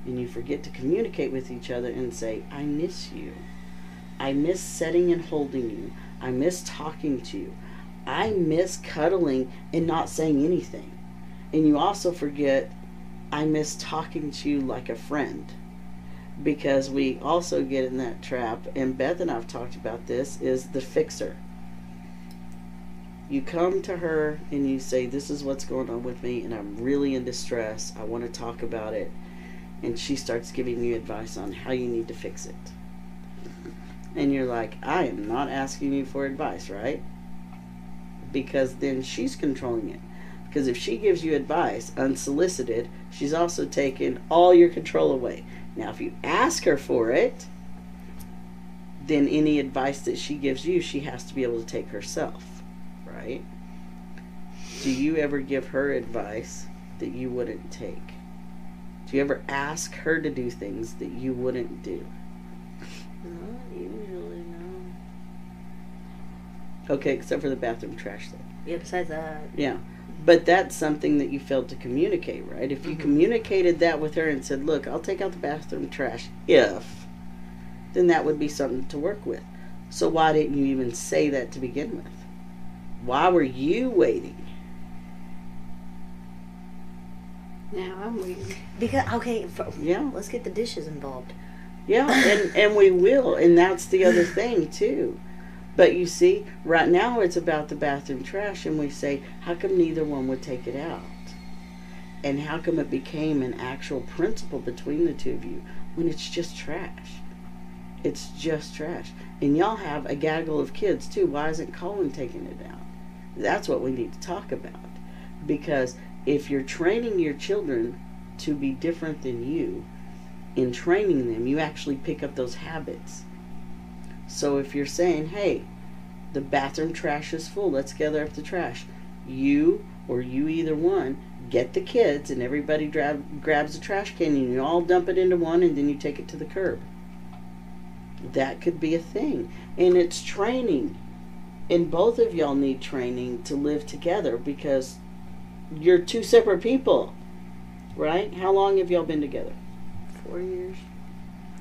And you forget to communicate with each other and say, I miss you. I miss setting and holding you. I miss talking to you. I miss cuddling and not saying anything. And you also forget, I miss talking to you like a friend. Because we also get in that trap and beth and i've talked about this is the fixer. You come to her and you say this is what's going on with me and i'm really in distress. I want to talk about it. And she starts giving you advice on how you need to fix it. And you're like i am not asking you for advice right because then she's controlling it because if she gives you advice unsolicited she's also taken all your control away now, if you ask her for it, then any advice that she gives you, she has to be able to take herself, right? Do you ever give her advice that you wouldn't take? Do you ever ask her to do things that you wouldn't do? Not no. Okay, except for the bathroom trash thing. Yeah, besides that. Yeah. But that's something that you failed to communicate, right? If you Mhm. communicated that with her and said, look, I'll take out the bathroom trash if, then that would be something to work with. So why didn't you even say that to begin with? Why were you waiting? Now I'm waiting. Because, okay, for, Yeah. let's get the dishes involved. Yeah, and, and we will, and that's the other thing too. But you see, right now it's about the bathroom trash, and we say, how come neither one would take it out? And how come it became an actual principle between the two of you when it's just trash? It's just trash. And y'all have a gaggle of kids too. Why isn't Colin taking it out? That's what we need to talk about. Because if you're training your children to be different than you, in training them, you actually pick up those habits. So if you're saying, hey, the bathroom trash is full, let's gather up the trash, you or you either one get the kids and everybody grab, grabs a trash can and you all dump it into one and then you take it to the curb. That could be a thing. And it's training. And both of y'all need training to live together because you're two separate people. Right? How long have y'all been together? Four years.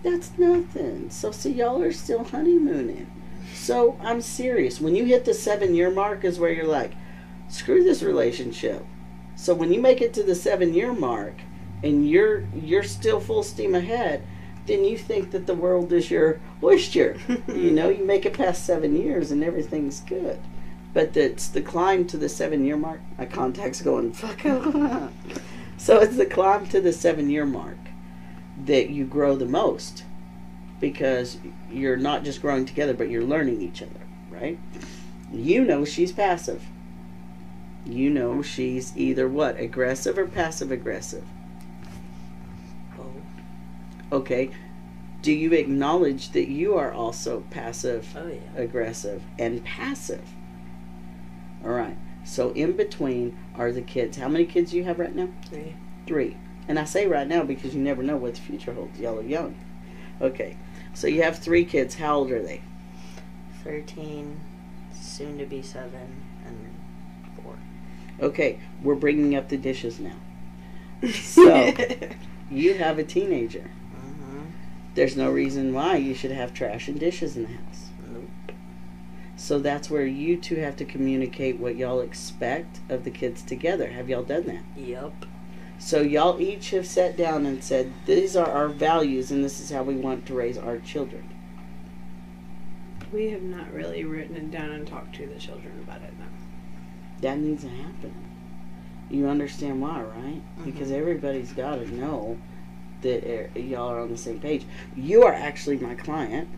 That's nothing. So see, y'all are still honeymooning. So I'm serious. When you hit the seven year mark, is where you're like, screw this relationship. So when you make it to the seven year mark, and you're you're still full steam ahead, then you think that the world is your oyster. you know, you make it past seven years and everything's good. But it's the climb to the seven year mark. My contact's going fuck up. so it's the climb to the seven year mark that you grow the most because you're not just growing together but you're learning each other right you know she's passive you know she's either what aggressive or passive aggressive Oh. okay do you acknowledge that you are also passive Oh, yeah. aggressive and passive all right so in between are the kids how many kids do you have right now Three. Three. And I say right now because you never know what the future holds. Y'all are young. Okay. So you have three kids. How old are they? 13, soon to be 7, and 4. Okay, we're bringing up the dishes now. So, you have a teenager. Uh-huh. There's no reason why you should have trash and dishes in the house. Nope. So that's where you two have to communicate what y'all expect of the kids together. Have y'all done that? Yep. So y'all each have sat down and said, these are our values and this is how we want to raise our children. we have not really written it down and talked to the children about it. No. That needs to happen. You understand why, right? Because everybody's got to know that y'all are on the same page. You are actually my client,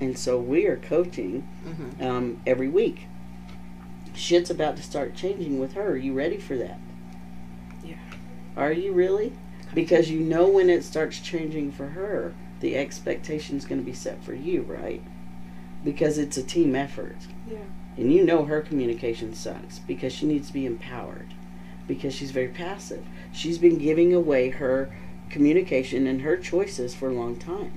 and so we are coaching Mm-hmm. um, every week. Shit's about to start changing with her. Are you ready for that? Are you really? Because you know when it starts changing for her, the expectation's going to be set for you, right? Because it's a team effort. Yeah. And you know her communication sucks because she needs to be empowered because she's very passive. She's been giving away her communication and her choices for a long time,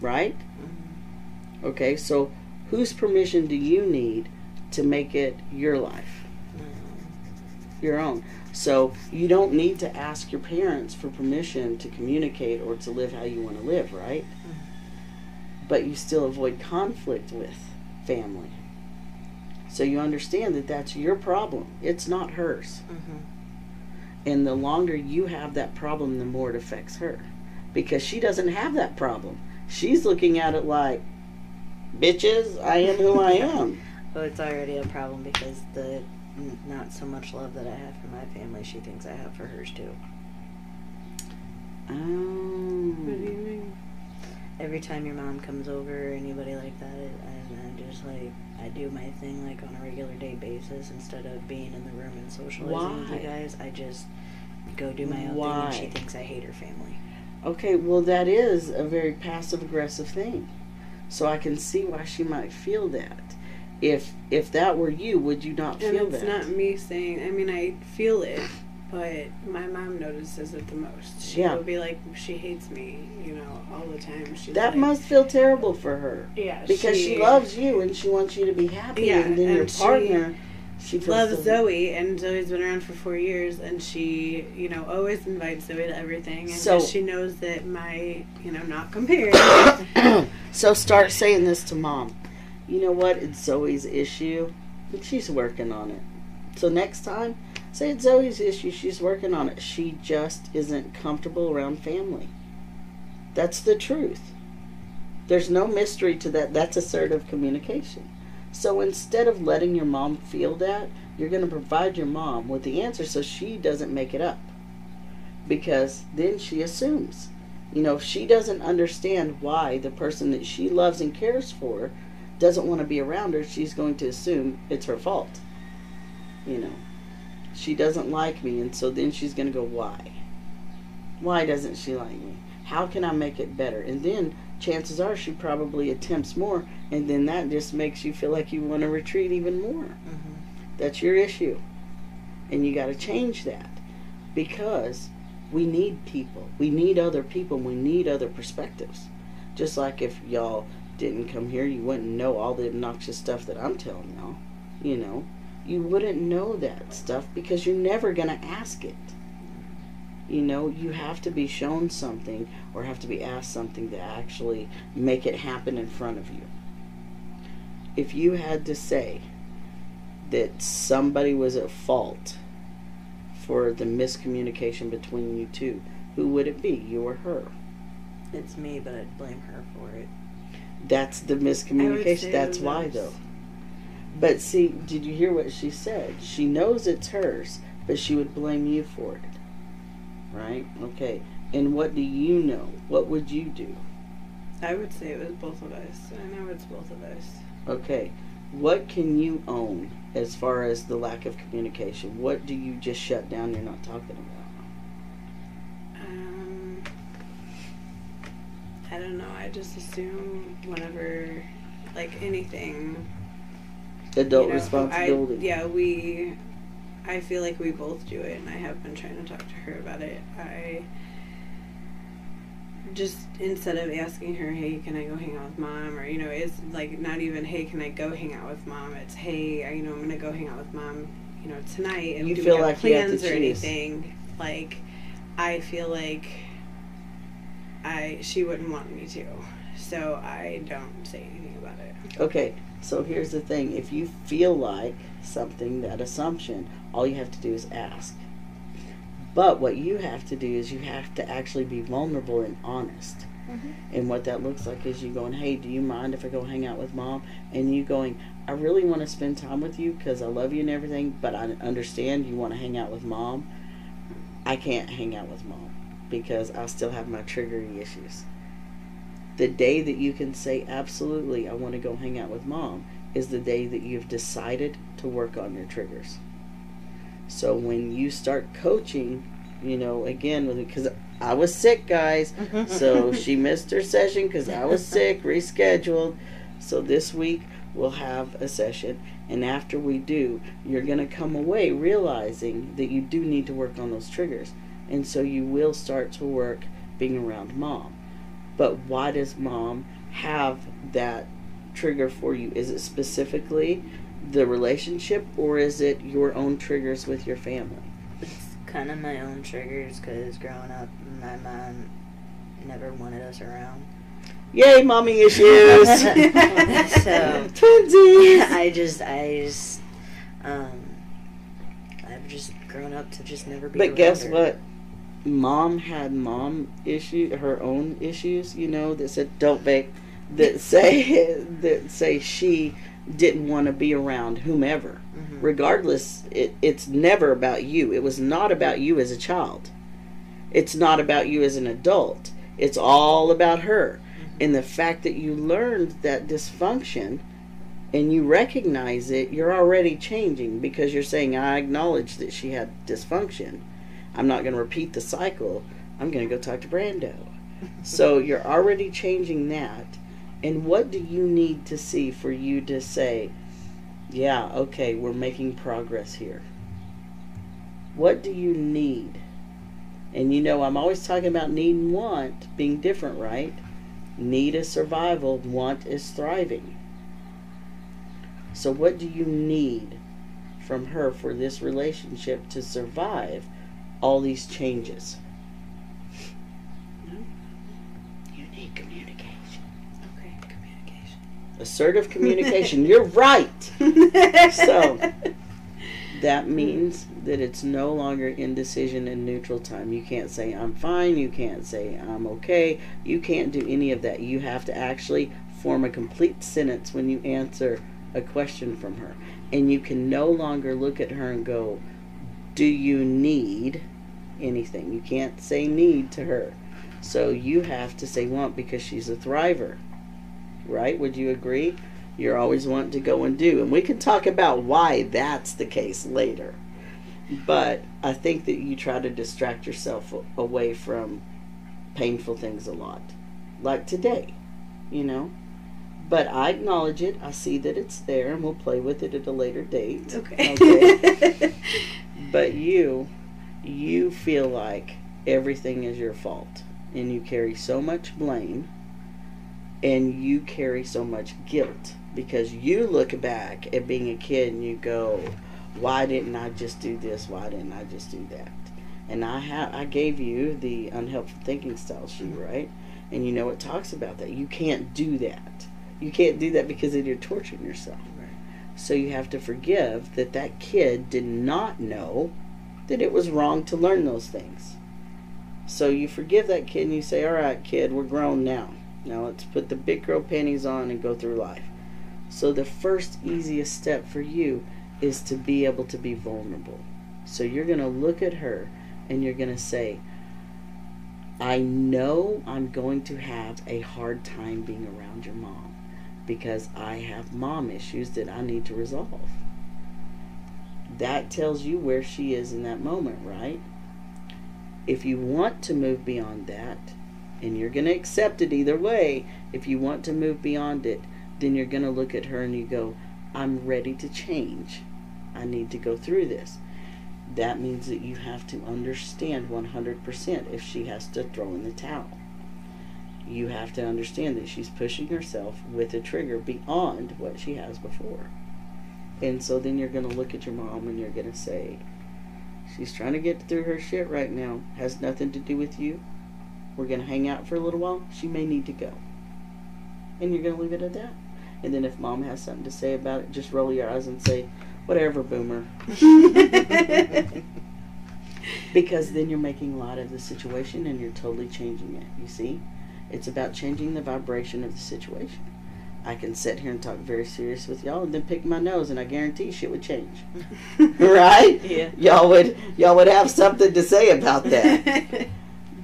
right? Mm-hmm. Okay, so whose permission do you need to make it your life? Your own. So you don't need to ask your parents for permission to communicate or to live how you want to live, right? But you still avoid conflict with family. So you understand that that's your problem. It's not hers. Mm-hmm. And the longer you have that problem, the more it affects her. Because she doesn't have that problem. She's looking at it like, bitches, I am who I am. Well, it's already a problem because the not so much love that I have for my family, she thinks I have for hers too. What do Um, you mean? Every time your mom comes over or anybody like that, and I'm just like, I do my thing like on a regular day basis instead of being in the room and socializing with you guys. I just go do my own thing, Why? and she thinks I hate her family. okay, well, that is a very passive aggressive thing. So I can see why she might feel that. If if that were you, would you not And feel it's that? It's not me saying. I mean, I feel it, but my mom notices it the most. She Yeah. will be like, she hates me, you know, all the time. She's that like, must feel terrible for her. yeah, Because she, loves you and she wants you to be happy, Yeah, and then your and she partner, she feels loves so- Zoe, and Zoe's been around for four years, and she, you know, always invites Zoe to everything, and So- she knows that my, you know, not compared. so start saying this to mom. You know what? It's Zoe's issue, and she's working on it. So next time, say it's Zoe's issue. She's working on it. She just isn't comfortable around family. That's the truth. There's no mystery to that. That's assertive communication. So instead of letting your mom feel that, you're going to provide your mom with the answer so she doesn't make it up. Because then she assumes. You know, if she doesn't understand why the person that she loves and cares for doesn't want to be around her, she's going to assume it's her fault. You know, she doesn't like me, and so then she's going to go, why? Why doesn't she like me? How can I make it better? And then chances are she probably attempts more, and then that just makes you feel like you want to retreat even more. Mm-hmm. That's your issue. And you got to change that because we need people. We need other people. We need other perspectives. Just like if y'all didn't come here, you wouldn't know all the obnoxious stuff that I'm telling y'all. You know, you wouldn't know that stuff because you're never going to ask it. You know, you have to be shown something or have to be asked something to actually make it happen in front of you. If you had to say, that somebody was at fault for the miscommunication between you two, who would it be? You or her? It's me, but I'd blame her for it. That's the miscommunication. That's why, though. But see, did you hear what she said? She knows it's hers, but she would blame you for it. Right? Okay. And what do you know? What would you do? I would say it was both of us. I know it's both of us. Okay. What can you own as far as the lack of communication? What do you just shut down you're not talking about? I don't know. I just assume whenever, like anything, Adult you know, responsibility. I, yeah, we. I feel like we both do it, and I have been trying to talk to her about it. I just instead of asking her, "Hey, can I go hang out with mom?" or you know, it's like not even, "Hey, can I go hang out with mom?" It's, "Hey, I- you know, I'm gonna go hang out with mom." you know, tonight and You do feel we have like you have to plans or anything, like I feel like I she wouldn't want me to. So I don't say anything about it. Okay, so here's the thing. If you feel like something, that assumption, all you have to do is ask. But what you have to do is you have to actually be vulnerable and honest. Mhm. And what that looks like is you going, hey, do you mind if I go hang out with mom? And you going, I really want to spend time with you because I love you and everything, but I understand you want to hang out with mom. I can't hang out with mom because I still have my triggering issues. The day that you can say, absolutely, I want to go hang out with mom, is the day that you've decided to work on your triggers. So when you start coaching, you know, again, because I was sick, guys. Mm-hmm. So she missed her session because I was sick, rescheduled. So this week we'll have a session. And after we do, you're going to come away realizing that you do need to work on those triggers. And so you will start to work being around mom. But why does mom have that trigger for you? Is it specifically the relationship or is it your own triggers with your family? It's kind of my own triggers because growing up, my mom never wanted us around. Yay, mommy issues! so Twinsies! I just, I just, um, I've just grown up to just never be. But guess her. what? Mom had mom issue, her own issues. You know that said don't bake. That say that say she didn't want to be around whomever. Mhm. Regardless, it, it's never about you. It was not about you as a child. It's not about you as an adult. It's all about her. And the fact that you learned that dysfunction and you recognize it, you're already changing because you're saying, I acknowledge that she had dysfunction. I'm not going to repeat the cycle. I'm going to go talk to Brando. so you're already changing that. And what do you need to see for you to say, yeah, okay, we're making progress here? What do you need? And you know, I'm always talking about need and want being different, right? Need is survival, want is thriving. So, what do you need from her for this relationship to survive all these changes? You need communication. Okay, communication. Assertive communication. You're right. So, That means that it's no longer indecision and neutral time. You can't say I'm fine, you can't say I'm okay, you can't do any of that. You have to actually form a complete sentence when you answer a question from her. And you can no longer look at her and go, Do you need anything? You can't say need to her. So you have to say want because she's a thriver. Right? Would you agree? You're always wanting to go and do. And we can talk about why that's the case later. But I think that you try to distract yourself away from painful things a lot. Like today, you know? But I acknowledge it. I see that it's there and we'll play with it at a later date. Okay. Okay. But you, you feel like everything is your fault. And you carry so much blame and you carry so much guilt because you look back at being a kid and you go, why didn't I just do this? Why didn't I just do that? And I ha- I gave you the unhelpful thinking style sheet, mm-hmm. right? And you know it talks about that. You can't do that. You can't do that because then you're torturing yourself. So you have to forgive that that kid did not know that it was wrong to learn those things. So you forgive that kid and you say, "All right, kid, we're grown now. Now let's put the big girl panties on and go through life." So the first easiest step for you is to be able to be vulnerable. So you're going to look at her and you're going to say, "I know I'm going to have a hard time being around your mom." Because I have mom issues that I need to resolve. That tells you where she is in that moment, right? If you want to move beyond that, and you're going to accept it either way, if you want to move beyond it, then you're going to look at her and you go, I'm ready to change. I need to go through this. That means that you have to understand 100% if she has to throw in the towel you have to understand that she's pushing herself with a trigger beyond what she has before. And so then you're going to look at your mom and you're going to say, She's trying to get through her shit right now. Has nothing to do with you. We're going to hang out for a little while. She may need to go. And you're going to leave it at that. And then if mom has something to say about it, just roll your eyes and say, Whatever, boomer. Because then you're making light of the situation and you're totally changing it. You see? It's about changing the vibration of the situation. I can sit here and talk very serious with y'all and then pick my nose and I guarantee shit would change. right? Yeah. Y'all would y'all would have something to say about that.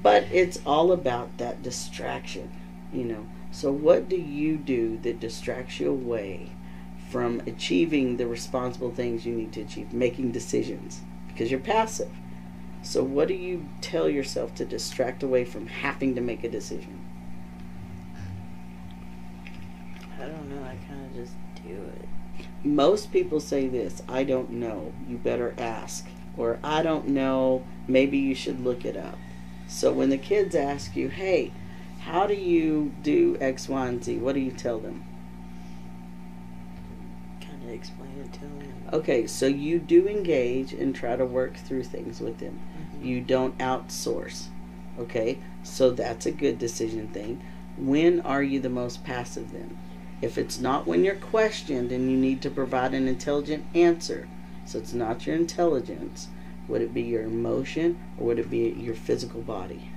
But it's all about that distraction, you know. So what do you do that distracts you away from achieving the responsible things you need to achieve, making decisions? Because you're passive. So what do you tell yourself to distract away from having to make a decision? I don't know. I kind of just do it. Most people say this, I don't know, you better ask. Or I don't know, maybe you should look it up. So when the kids ask you, hey, how do you do X, Y, and Z? What do you tell them? Kind of explain it to them. Okay, so you do engage and try to work through things with them. Mhm. You don't outsource. Okay, so that's a good decision thing. When are you the most passive then? If it's not when you're questioned and you need to provide an intelligent answer, so it's not your intelligence, would it be your emotion or would it be your physical body?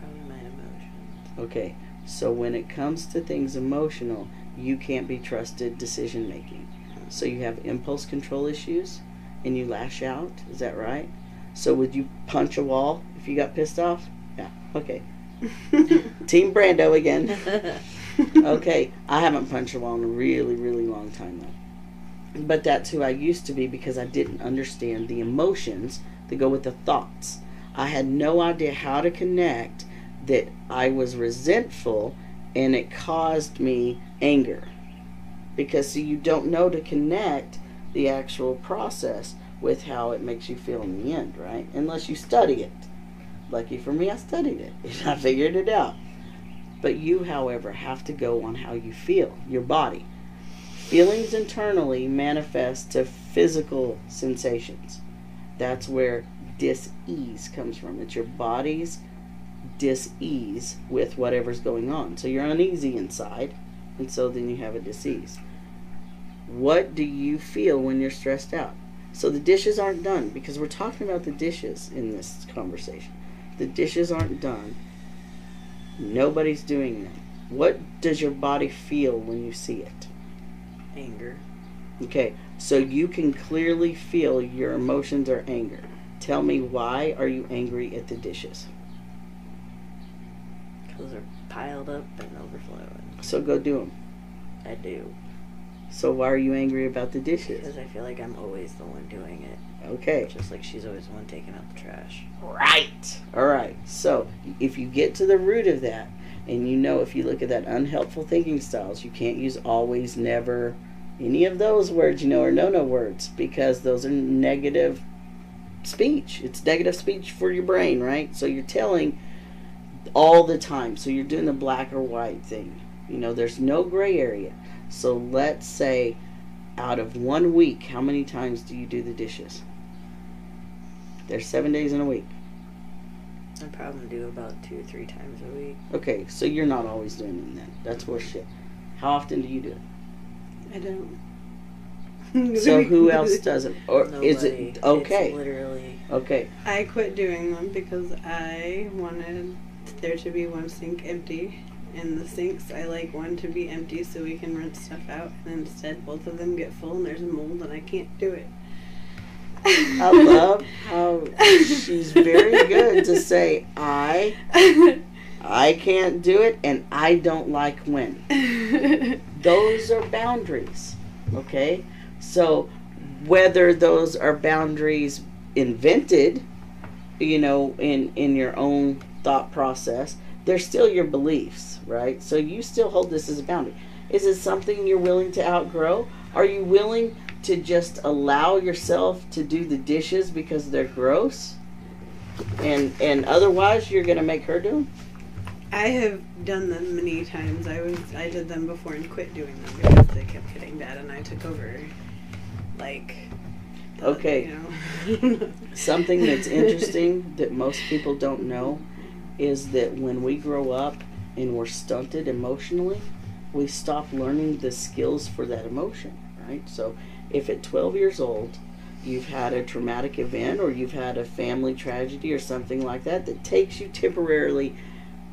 Probably my emotions. Okay, so when it comes to things emotional, you can't be trusted decision making. Hmm. So you have impulse control issues and you lash out, is that right? So would you punch a wall if you got pissed off? Yeah, okay. Team Brando again. Okay, I haven't punched a wall in a really, really long time though. But that's who I used to be because I didn't understand the emotions that go with the thoughts. I had no idea how to connect that I was resentful and it caused me anger. Because see, you don't know to connect the actual process with how it makes you feel in the end, right? Unless you study it. Lucky for me, I studied it. and I figured it out. But you, however, have to go on how you feel, your body. Feelings internally manifest to physical sensations. That's where dis-ease comes from. It's your body's dis-ease with whatever's going on. So you're uneasy inside, and so then you have a dis-ease. What do you feel when you're stressed out? So the dishes aren't done because we're talking about the dishes in this conversation. The dishes aren't done. Nobody's doing them. What does your body feel when you see it? Anger. Okay, so you can clearly feel your emotions are anger. Tell me why are you angry at the dishes? Because they're piled up and overflowing. So go do them. I do. So why are you angry about the dishes? Because I feel like I'm always the one doing it. Okay. Just like she's always the one taking out the trash. Right. All right. So if you get to the root of that, and you know if you look at that unhelpful thinking styles, you can't use always, never, any of those words, you know, are no no words because those are negative speech. It's negative speech for your brain, right? So you're telling all the time. So you're doing the black or white thing. You know, there's no gray area. So let's say out of one week, how many times do you do the dishes? There's seven days in a week. I probably do about two or three times a week. Okay, so you're not always doing them then. That's horseshit. How often do you do it? I don't. So who else does it? Or Nobody. is it okay? It's literally. Okay. I quit doing them because I wanted there to be one sink empty. And the sinks, I like one to be empty so we can rinse stuff out. And instead, both of them get full and there's mold and I can't do it. I love how she's very good to say I I can't do it and I don't like when. Those are boundaries. Okay? So whether those are boundaries invented, you know, in in your own thought process, they're still your beliefs, right? So you still hold this as a boundary. Is it something you're willing to outgrow? Are you willing to just allow yourself to do the dishes because they're gross? And and otherwise you're gonna make her do them? I have done them many times. I was I did them before and quit doing them because they kept getting bad and I took over. like. Okay. You know. Something that's interesting that most people don't know is that when we grow up and we're stunted emotionally, we stop learning the skills for that emotion, right? So if at 12 years old you've had a traumatic event or you've had a family tragedy or something like that that takes you temporarily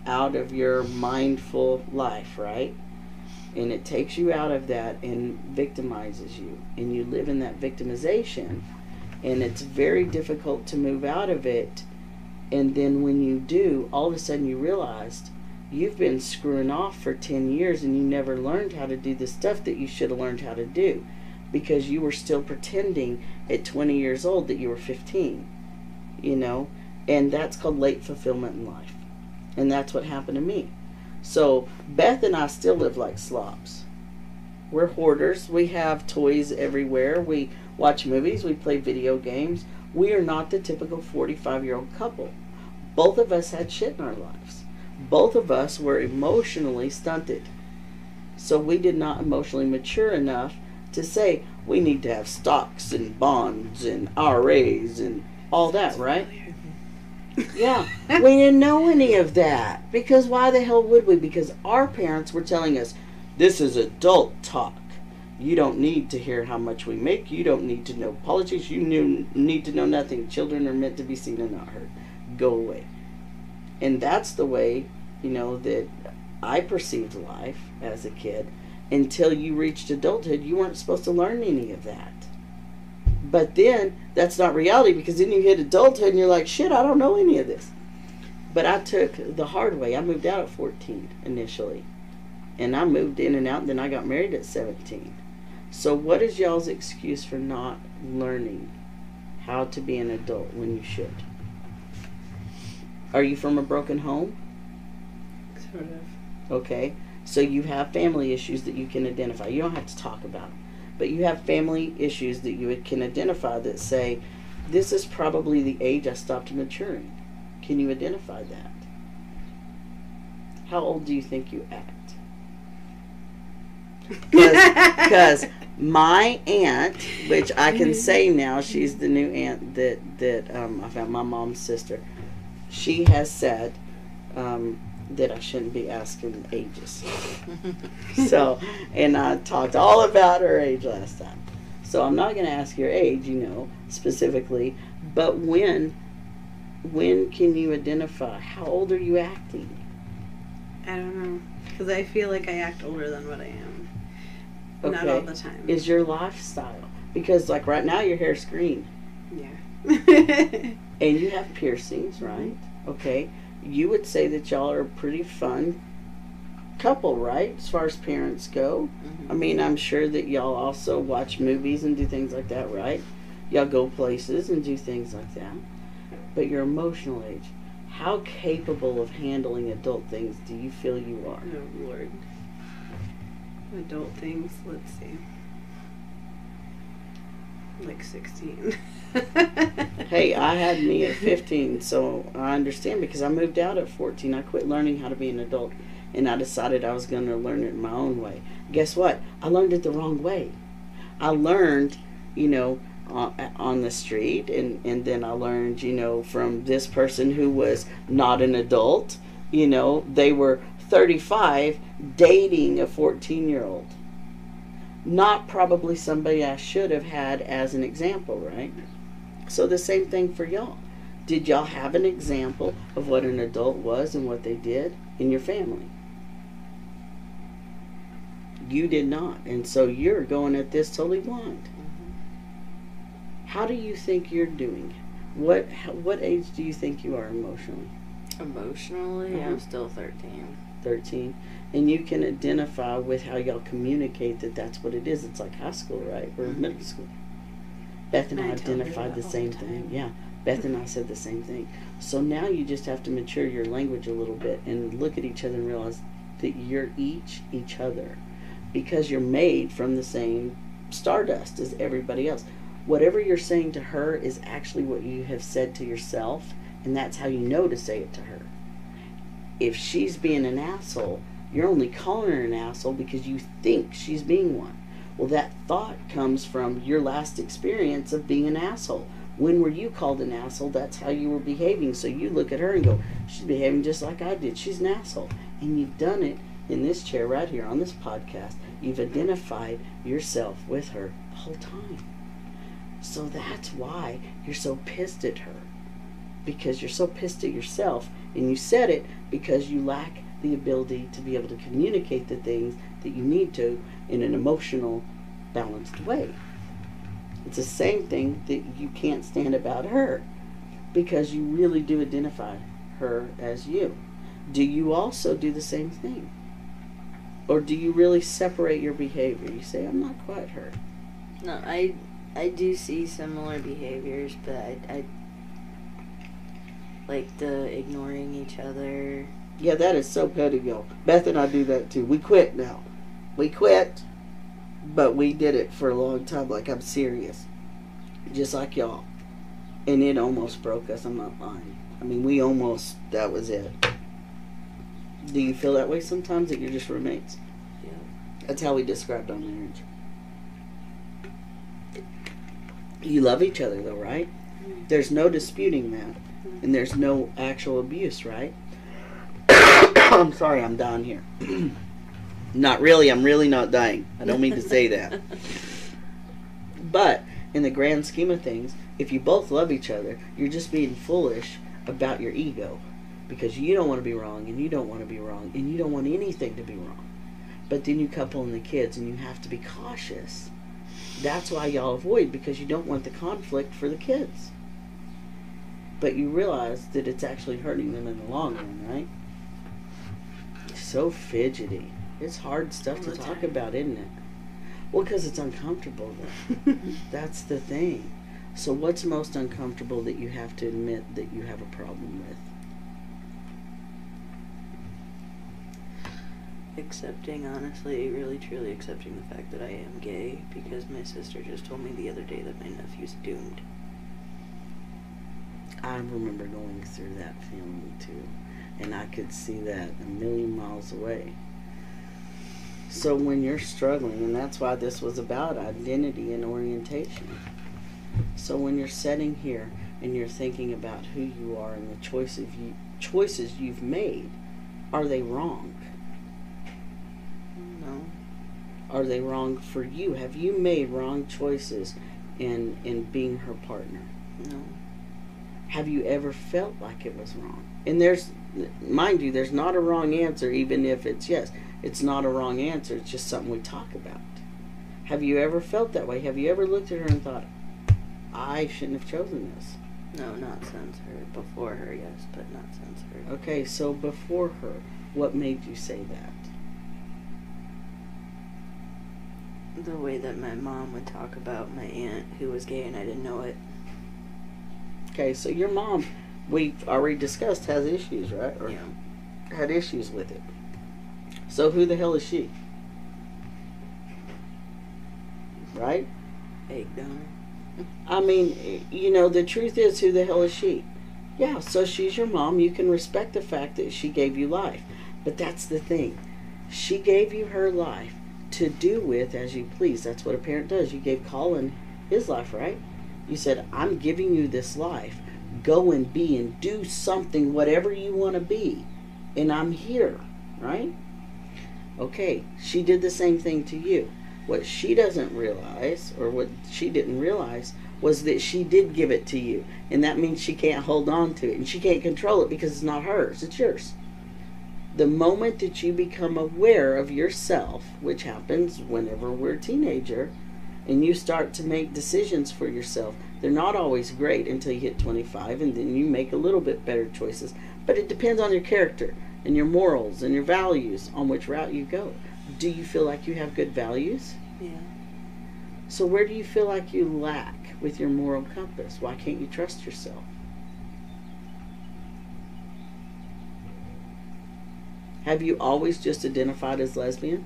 out of your mindful life, right? And it takes you out of that and victimizes you. And you live in that victimization. And it's very difficult to move out of it. And then when you do, all of a sudden you realized you've been screwing off for 10 years and you never learned how to do the stuff that you should have learned how to do because you were still pretending at 20 years old that you were 15 you know? And that's called late fulfillment in life. And that's what happened to me. So beth and i still live like slobs. We're hoarders. We have toys everywhere. We watch movies. We play video games. We are not the typical 45 year old couple. Both of us had shit in our lives. Both of us were emotionally stunted. So we did not emotionally mature enough to say we need to have stocks and bonds and RAs and all that, right? Yeah. we didn't know any of that. Because why the hell would we? Because our parents were telling us this is adult talk. You don't need to hear how much we make. You don't need to know politics. You knew, need to know nothing. Children are meant to be seen and not heard. Go away and that's the way you know that i perceived life as a kid until you reached adulthood you weren't supposed to learn any of that but then that's not reality because then you hit adulthood and you're like shit i don't know any of this but i took the hard way i moved out at 14 initially and i moved in and out and then i got married at 17 so what is y'all's excuse for not learning how to be an adult when you should are you from a broken home? Sort of. Okay. So you have family issues that you can identify. You don't have to talk about them. But you have family issues that you can identify that say, this is probably the age I stopped maturing. Can you identify that? How old do you think you act? Because my aunt, which I can say now, she's the new aunt that that um, I found my mom's sister she has said um, that I shouldn't be asking ages. so, and I talked all about her age last time. So I'm not going to ask your age, you know, specifically, but when when can you identify how old are you acting? I don't know. Because I feel like I act older than what I am. Not all the time. Is your lifestyle because like right now your hair's green yeah. and you have piercings, right? Okay. You would say that y'all are a pretty fun couple, right? As far as parents go. Mm-hmm. I mean, I'm sure that y'all also watch movies and do things like that, right? Y'all go places and do things like that. But your emotional age, how capable of handling adult things do you feel you are? oh, Lord. Adult things. Let's see. Like 16. Hey, I had me at 15, so I understand because I moved out at 14. I quit learning how to be an adult and I decided I was going to learn it my own way. Guess what? I learned it the wrong way. I learned, you know, on, on the street, and, and then I learned, you know, from this person who was not an adult. You know, they were 35 dating a 14 year old. Not probably somebody I should have had as an example, right? So the same thing for y'all. Did y'all have an example of what an adult was and what they did in your family? You did not. And so you're going at this totally blind. How do you think you're doing? What what age do you think you are emotionally? Emotionally, Uh-huh. I'm still 13. 13 and you can identify with how y'all communicate that that's what it is. It's like high school right? Or Mm-hmm. middle school. Beth and i, I identified the same the thing. yeah beth and i said the same thing. So now you just have to mature your language a little bit and look at each other and realize that you're each each other because you're made from the same stardust as everybody else. Whatever you're saying to her is actually what you have said to yourself and that's how you know to say it to her if she's being an asshole, you're only calling her an asshole because you think she's being one. Well, that thought comes from your last experience of being an asshole. When were you called an asshole? That's how you were behaving. So you look at her and go, she's behaving just like I did. She's an asshole. And you've done it in this chair right here on this podcast. You've identified yourself with her the whole time. So that's why you're so pissed at her. Because you're so pissed at yourself. And you said it because you lack the ability to be able to communicate the things that you need to in an emotional, balanced way. It's the same thing that you can't stand about her because you really do identify her as you. Do you also do the same thing? Or do you really separate your behavior? You say, I'm not quite her. No, I I do see similar behaviors, but I, I like the ignoring each other. Yeah, that is so petty, y'all. Beth and I do that too. We quit now. We quit, but we did it for a long time. Like I'm serious, just like y'all. And it almost broke us. I'm not lying. I mean, we almost. That was it. Do you feel that way sometimes that you're just roommates? Yeah. That's how we described our marriage. You love each other though, right? Mm-hmm. There's no disputing that. And there's no actual abuse, right? I'm sorry, I'm down here. not really, I'm really not dying. I don't mean to say that. But in the grand scheme of things, if you both love each other, you're just being foolish about your ego. Because you don't want to be wrong, and you don't want to be wrong, and you don't want anything to be wrong. But then you couple in the kids, and you have to be cautious. That's why y'all avoid, because you don't want the conflict for the kids. But you realize that it's actually hurting them in the long run, right? So fidgety. It's hard stuff to talk about, isn't it? Well, because it's uncomfortable, though. That's the thing. So, what's most uncomfortable that you have to admit that you have a problem with? accepting, honestly, really truly accepting the fact that I am gay because my sister just told me the other day that my nephew's doomed. I remember going through that feeling too, and I could see that a million miles away. So when you're struggling, and that's why this was about identity and orientation. So when you're sitting here and you're thinking about who you are and the choices you choices you've made, are they wrong? No. Are they wrong for you? Have you made wrong choices in in being her partner? No. Have you ever felt like it was wrong? And there's, mind you, there's not a wrong answer, even if it's yes. It's not a wrong answer, it's just something we talk about. Have you ever felt that way? Have you ever looked at her and thought, I shouldn't have chosen this? No, not since her. Before her, yes, but not since her. Okay, so before her, what made you say that? The way that my mom would talk about my aunt who was gay and I didn't know it. Okay, so your mom, we've already discussed, has issues, right? Or Yeah. had issues with it. So who the hell is she? Right? Egg donor. I mean, you know, the truth is, who the hell is she? Yeah, so she's your mom. You can respect the fact that she gave you life. But that's the thing. She gave you her life to do with as you please. That's what a parent does. You gave Colin his life, right? You said, I'm giving you this life. Go and be and do something, whatever you want to be. And I'm here, right? Okay, she did the same thing to you. What she doesn't realize, or what she didn't realize, was that she did give it to you. And that means she can't hold on to it. And she can't control it because it's not hers, it's yours. The moment that you become aware of yourself, which happens whenever we're a teenager, and you start to make decisions for yourself, they're not always great until you hit 25, and then you make a little bit better choices. But it depends on your character and your morals and your values on which route you go. Do you feel like you have good values? Yeah. So where do you feel like you lack with your moral compass? Why can't you trust yourself? Have you always just identified as lesbian?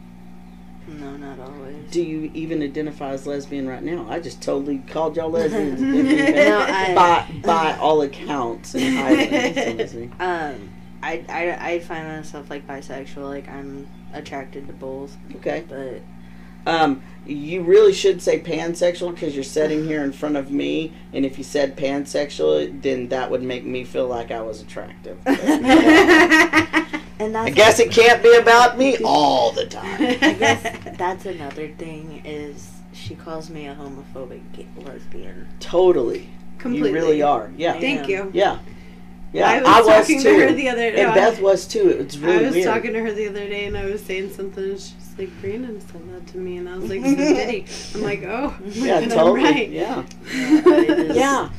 No, not always. Do you even identify as lesbian right now? I just totally called y'all lesbians. and didn't even- No, I- by by all accounts in Highland. Um, I, I, I find myself like bisexual. Like I'm attracted to both, Okay. but Um, you really should say pansexual because you're sitting here in front of me, and if you said pansexual, then that would make me feel like I was attractive. And that's I guess it can't be about me all the time. I guess that's another thing is she calls me a homophobic lesbian. Totally. Completely. You really are. Yeah. Thank you. Yeah. Yeah. I was talking to her the other And no, I- Beth was too. It's really I was weird. talking to her the other day and I was saying something and she's like, Brandon said that to me and I was like, so did he? I'm like, oh, yeah, totally. Right. Yeah. Yeah, I just- Yeah.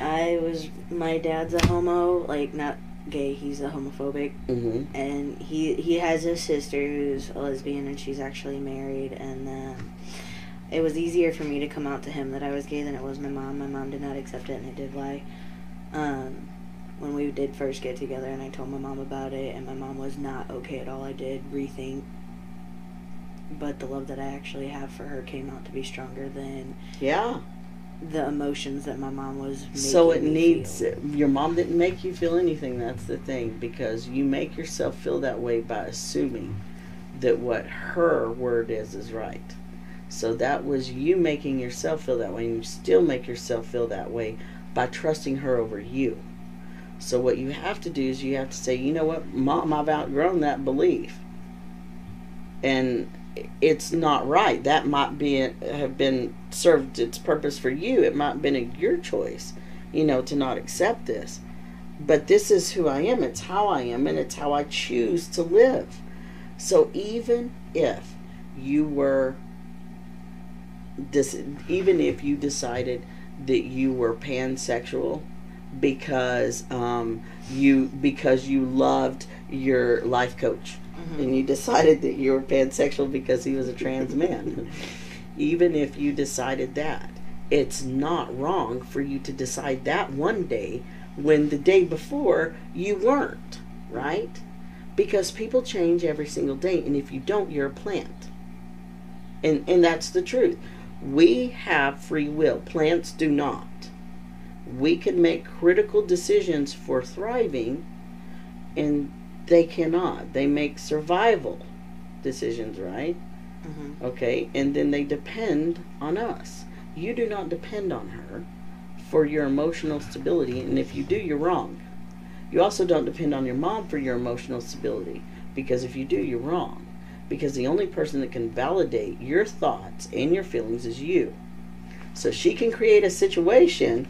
I was my dad's a homo, like not gay. He's a homophobic, hmm and he he has a sister who's a lesbian, and she's actually married. And um, it was easier for me to come out to him that I was gay than it was my mom. My mom did not accept it, and I did lie. Um, when we did first get together, and I told my mom about it, and my mom was not okay at all. I did rethink. But the love that I actually have for her came out to be stronger than Yeah. The emotions that my mom was making So it needs. feel. Your mom didn't make you feel anything. That's the thing, because you make yourself feel that way by assuming that what her word is is right. So that was you making yourself feel that way, and you still make yourself feel that way by trusting her over you. So what you have to do is you have to say, you know what, mom, I've outgrown that belief, and it's not right. That might be have been served its purpose for you. It might have been a, your choice, you know, to not accept this. But this is who I am. It's how I am, and it's how I choose to live. So even if you were this, even if you decided that you were pansexual because um, you because you loved your life coach Mhm. and you decided that you were pansexual because he was a trans man. Even if you decided that, it's not wrong for you to decide that one day when the day before you weren't, right? Because people change every single day, and if you don't, you're a plant. And and that's the truth. We have free will. Plants do not. We can make critical decisions for thriving, and they cannot. They make survival decisions, right? Mhm. Okay, and then they depend on us. You do not depend on her for your emotional stability, and if you do, you're wrong. You also don't depend on your mom for your emotional stability, because if you do, you're wrong. Because the only person that can validate your thoughts and your feelings is you. So she can create a situation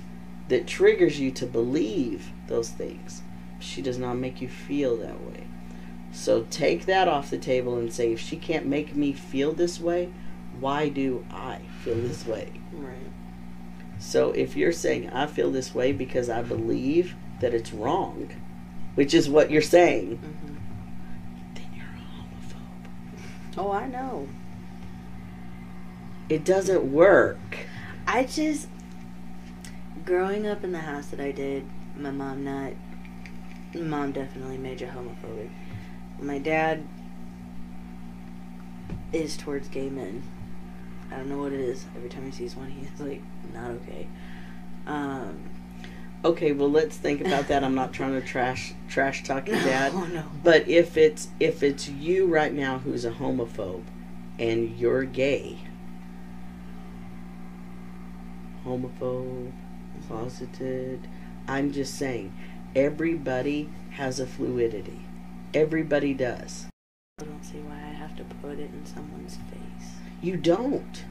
that triggers you to believe those things. She does not make you feel that way. So take that off the table and say, if she can't make me feel this way, why do I feel this way? Right. So if you're saying, I feel this way because I believe that it's wrong, which is what you're saying, Mhm. then you're a homophobe. Oh, I know. It doesn't work. I just growing up in the house that I did, my mom not mom definitely major homophobic. My dad is towards gay men. I don't know what it is. Every time he sees one, he's like not okay. Um, Okay, well let's think about that. I'm not trying to trash trash talk your dad. Oh no. But if it's if it's you right now who's a homophobe and you're gay, homophobe, closeted, I'm just saying, everybody has a fluidity. Everybody does. I don't see why I have to put it in someone's face. You don't.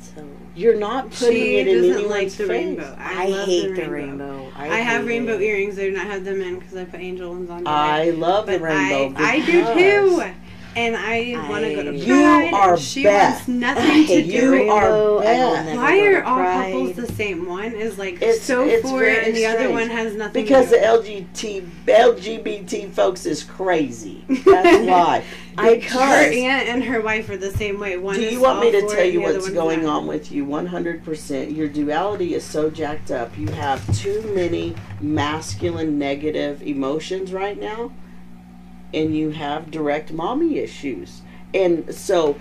So You're not putting She it in doesn't anyone's like the face. rainbow. I, love hate the rainbow. I, have rainbow it. earrings. I do not have them in because I put angel ones on. I love the But rainbow. I, I do too. And I want to go to I- You Pride, are she Beth. wants nothing I to do. You the are. Beth. Why are all Pride. couples the same? One is like It's- so it's for it, and the other one has nothing. Because the. LGBT LGBT folks is crazy. That's why. I, her aunt and her wife are the same way. One do you want me to tell you and the other what's going on with you? One hundred percent. Your duality is so jacked up. You have too many masculine negative emotions right now, and you have direct mommy issues. And so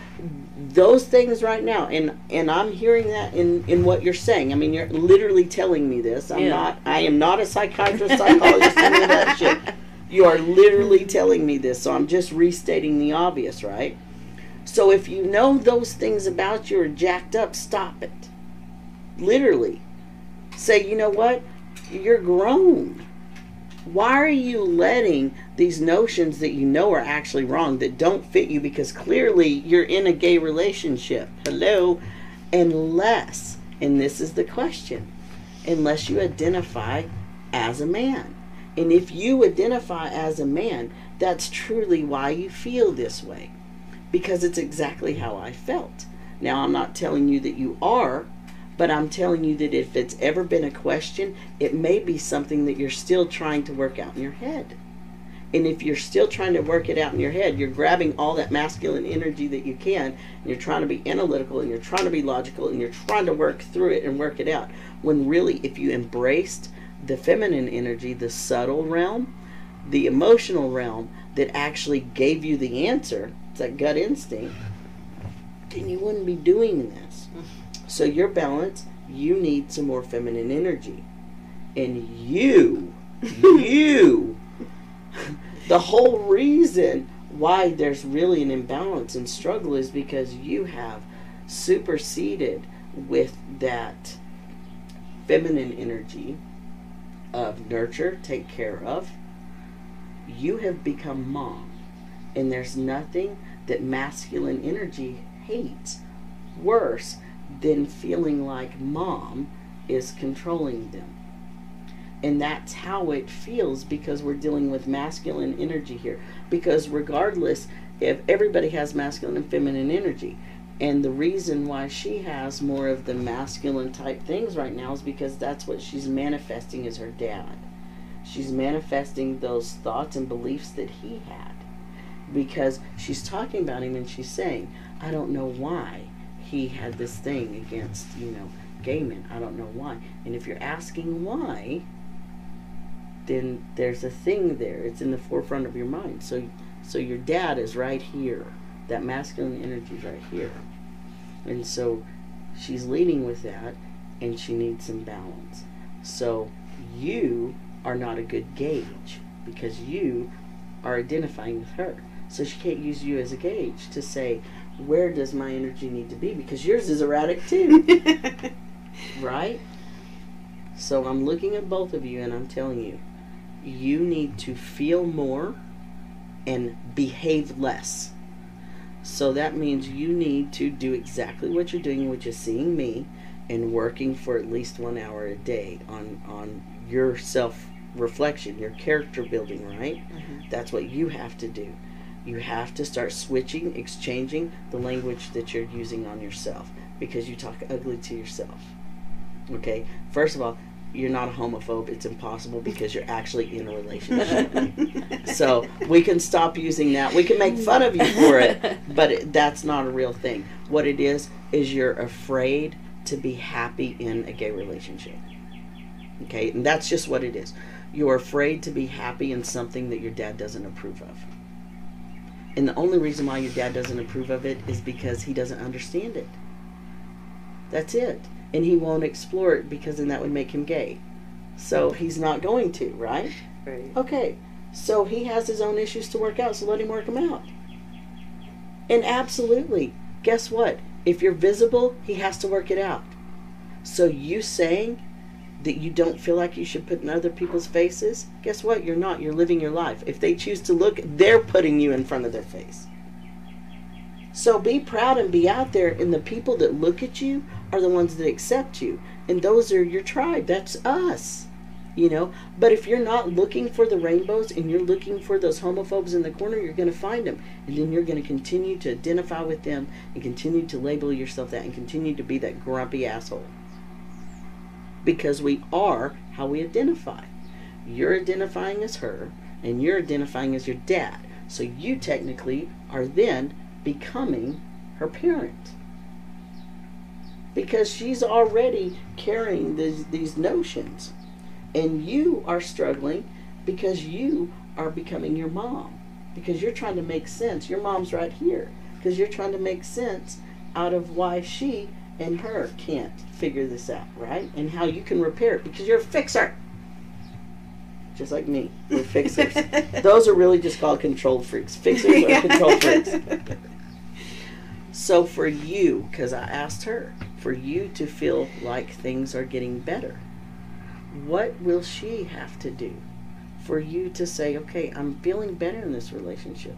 those things right now, and and I'm hearing that in in what you're saying. I mean, you're literally telling me this. I'm Yeah. not. I am not a psychiatrist, psychologist, any of that shit. You are literally telling me this, so I'm just restating the obvious, right? So if you know those things about you are jacked up, stop it. Literally. Say, you know what? You're grown. Why are you letting these notions that you know are actually wrong, that don't fit you, because clearly you're in a gay relationship? Hello? Unless, and this is the question, unless you identify as a man. And if you identify as a man, that's truly why you feel this way. Because it's exactly how I felt. Now, I'm not telling you that you are, but I'm telling you that if it's ever been a question, it may be something that you're still trying to work out in your head. And if you're still trying to work it out in your head, you're grabbing all that masculine energy that you can, and you're trying to be analytical, and you're trying to be logical, and you're trying to work through it and work it out. When really, if you embraced the feminine energy, the subtle realm, the emotional realm that actually gave you the answer, it's that gut instinct, then you wouldn't be doing this. So your balance, you need some more feminine energy. And you, you, the whole reason why there's really an imbalance and struggle is because you have superseded with that feminine energy of nurture, take care of. You have become mom. And there's nothing that masculine energy hates worse than feeling like mom is controlling them. And that's how it feels because we're dealing with masculine energy here. Because regardless if everybody has masculine and feminine energy, and the reason why she has more of the masculine type things right now is because that's what she's manifesting as her dad. She's manifesting those thoughts and beliefs that he had. Because she's talking about him and she's saying, I don't know why he had this thing against, you know, gay men. I don't know why. And if you're asking why, then there's a thing there. It's in the forefront of your mind. So so your dad is right here. That masculine energy is right here. And so she's leading with that and she needs some balance. So you are not a good gauge because you are identifying with her. So she can't use you as a gauge to say, where does my energy need to be? Because yours is erratic too, right? So I'm looking at both of you and I'm telling you, you need to feel more and behave less. So that means you need to do exactly what you're doing, which is seeing me and working for at least one hour a day on on your self reflection, your character building, right? Mhm. That's what you have to do. You have to start switching, exchanging the language that you're using on yourself because you talk ugly to yourself. Okay? First of all, you're not a homophobe. It's impossible because you're actually in a relationship. so we can stop using that. We can make fun of you for it, but it, that's not a real thing. What it is is you're afraid to be happy in a gay relationship. Okay, and that's just what it is. You're afraid to be happy in something that your dad doesn't approve of. And the only reason why your dad doesn't approve of it is because he doesn't understand it. That's it. And he won't explore it because then that would make him gay. So he's not going to, right? Right. Okay, so he has his own issues to work out, so let him work them out. And absolutely, guess what? If you're visible, he has to work it out. So you saying that you don't feel like you should put in other people's faces, guess what? You're not. You're living your life. If they choose to look, they're putting you in front of their face. So be proud and be out there, and the people that look at you are the ones that accept you. And those are your tribe. That's us you know but if you're not looking for the rainbows and you're looking for those homophobes in the corner you're going to find them and then you're going to continue to identify with them and continue to label yourself that and continue to be that grumpy asshole because we are how we identify. You're identifying as her and you're identifying as your dad. So you technically are then becoming her parent. Because she's already carrying these, these notions. And you are struggling because you are becoming your mom. Because you're trying to make sense. Your mom's right here. Because you're trying to make sense out of why she and her can't figure this out right? And how you can repair it because you're a fixer. Just like me we're fixers. Those are really just called control freaks. Fixers are control freaks. So for you, because I asked her, for you to feel like things are getting better, what will she have to do for you to say, okay, I'm feeling better in this relationship?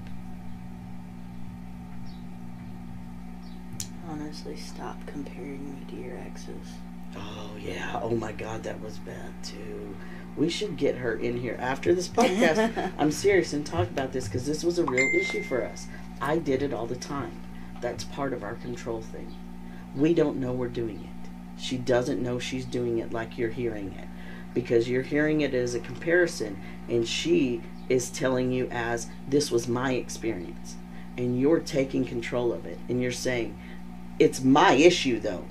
Honestly, stop comparing me to your exes. Oh yeah. Oh my God, that was bad too. We should get her in here after this podcast. I'm serious and talk about this because this was a real issue for us. I did it all the time. That's part of our control thing. We don't know we're doing it. She doesn't know she's doing it like you're hearing it because you're hearing it as a comparison and she is telling you as this was my experience and you're taking control of it and you're saying it's my issue though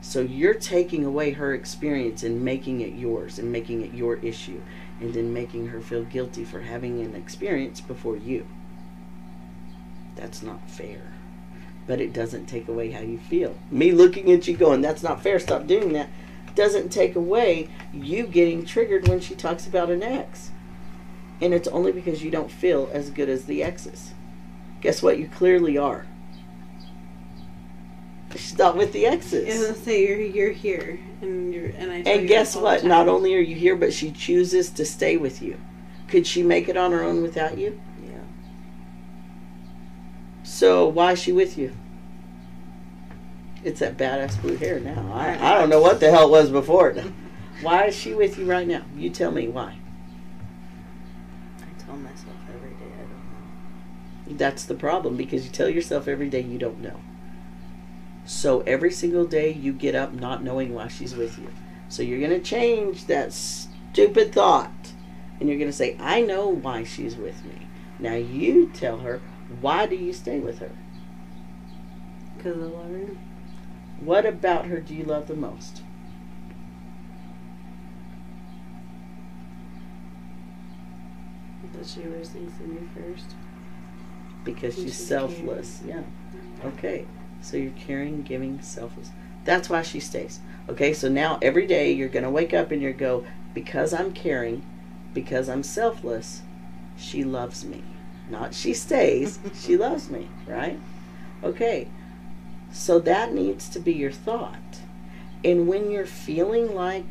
so you're taking away her experience and making it yours and making it your issue and then making her feel guilty for having an experience before you. That's not fair. But it doesn't take away how you feel. Me looking at you going, that's not fair, stop doing that, doesn't take away you getting triggered when she talks about an ex. And it's only because you don't feel as good as the exes. Guess what? You clearly are. She's not with the exes. Yeah, let's say you're you're here, and you're and I. And guess what? Not only are you here, but she chooses to stay with you. Could she make it on her own without you? Yeah. So why is she with you? It's that badass blue hair now. I, I don't know what the hell it was before. Why is she with you right now? You tell me why. I tell myself every day I don't know. That's the problem because you tell yourself every day you don't know. So every single day you get up not knowing why she's with you. So you're going to change that stupid thought and you're going to say, I know why she's with me. Now you tell her, why do you stay with her? Because I love her. What about her do you love the most? That she always thinks of me first. Because she's she's selfless. Yeah. Mm-hmm. Okay. So you're caring, giving, selfless. That's why she stays. Okay, so now every day you're going to wake up and you're go, because I'm caring, because I'm selfless, she loves me. Not she stays, she loves me, right? Okay, so that needs to be your thought. And when you're feeling like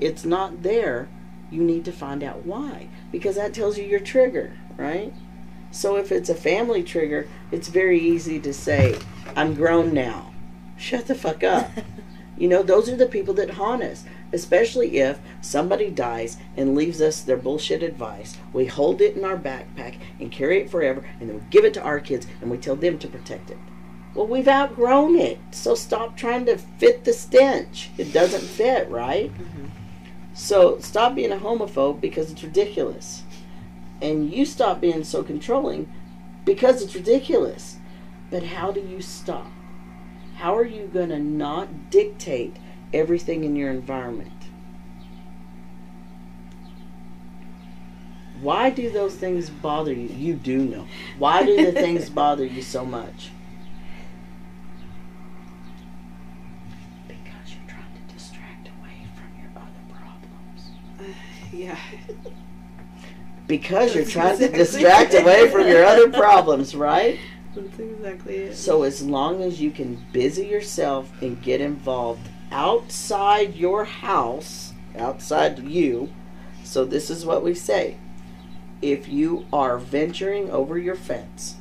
it's not there, you need to find out why. Because that tells you your trigger, right? So if it's a family trigger, it's very easy to say, I'm grown now. Shut the fuck up. You know, those are the people that haunt us. Especially if somebody dies and leaves us their bullshit advice. We hold it in our backpack and carry it forever, and then we give it to our kids and we tell them to protect it. Well, we've outgrown it, so stop trying to fit the stench. It doesn't fit, right? Mm-hmm. So stop being a homophobe because it's ridiculous. And you stop being so controlling because it's ridiculous. But how do you stop? How are you going to not dictate everything in your environment? Why do those things bother you? You do know. Why do the things bother you so much? Because you're trying to distract away from your other problems. Uh, yeah. Because you're trying to distract away from your other problems, right? That's exactly it. So as long as you can busy yourself and get involved outside your house, outside you, so this is what we say. If you are venturing over your fence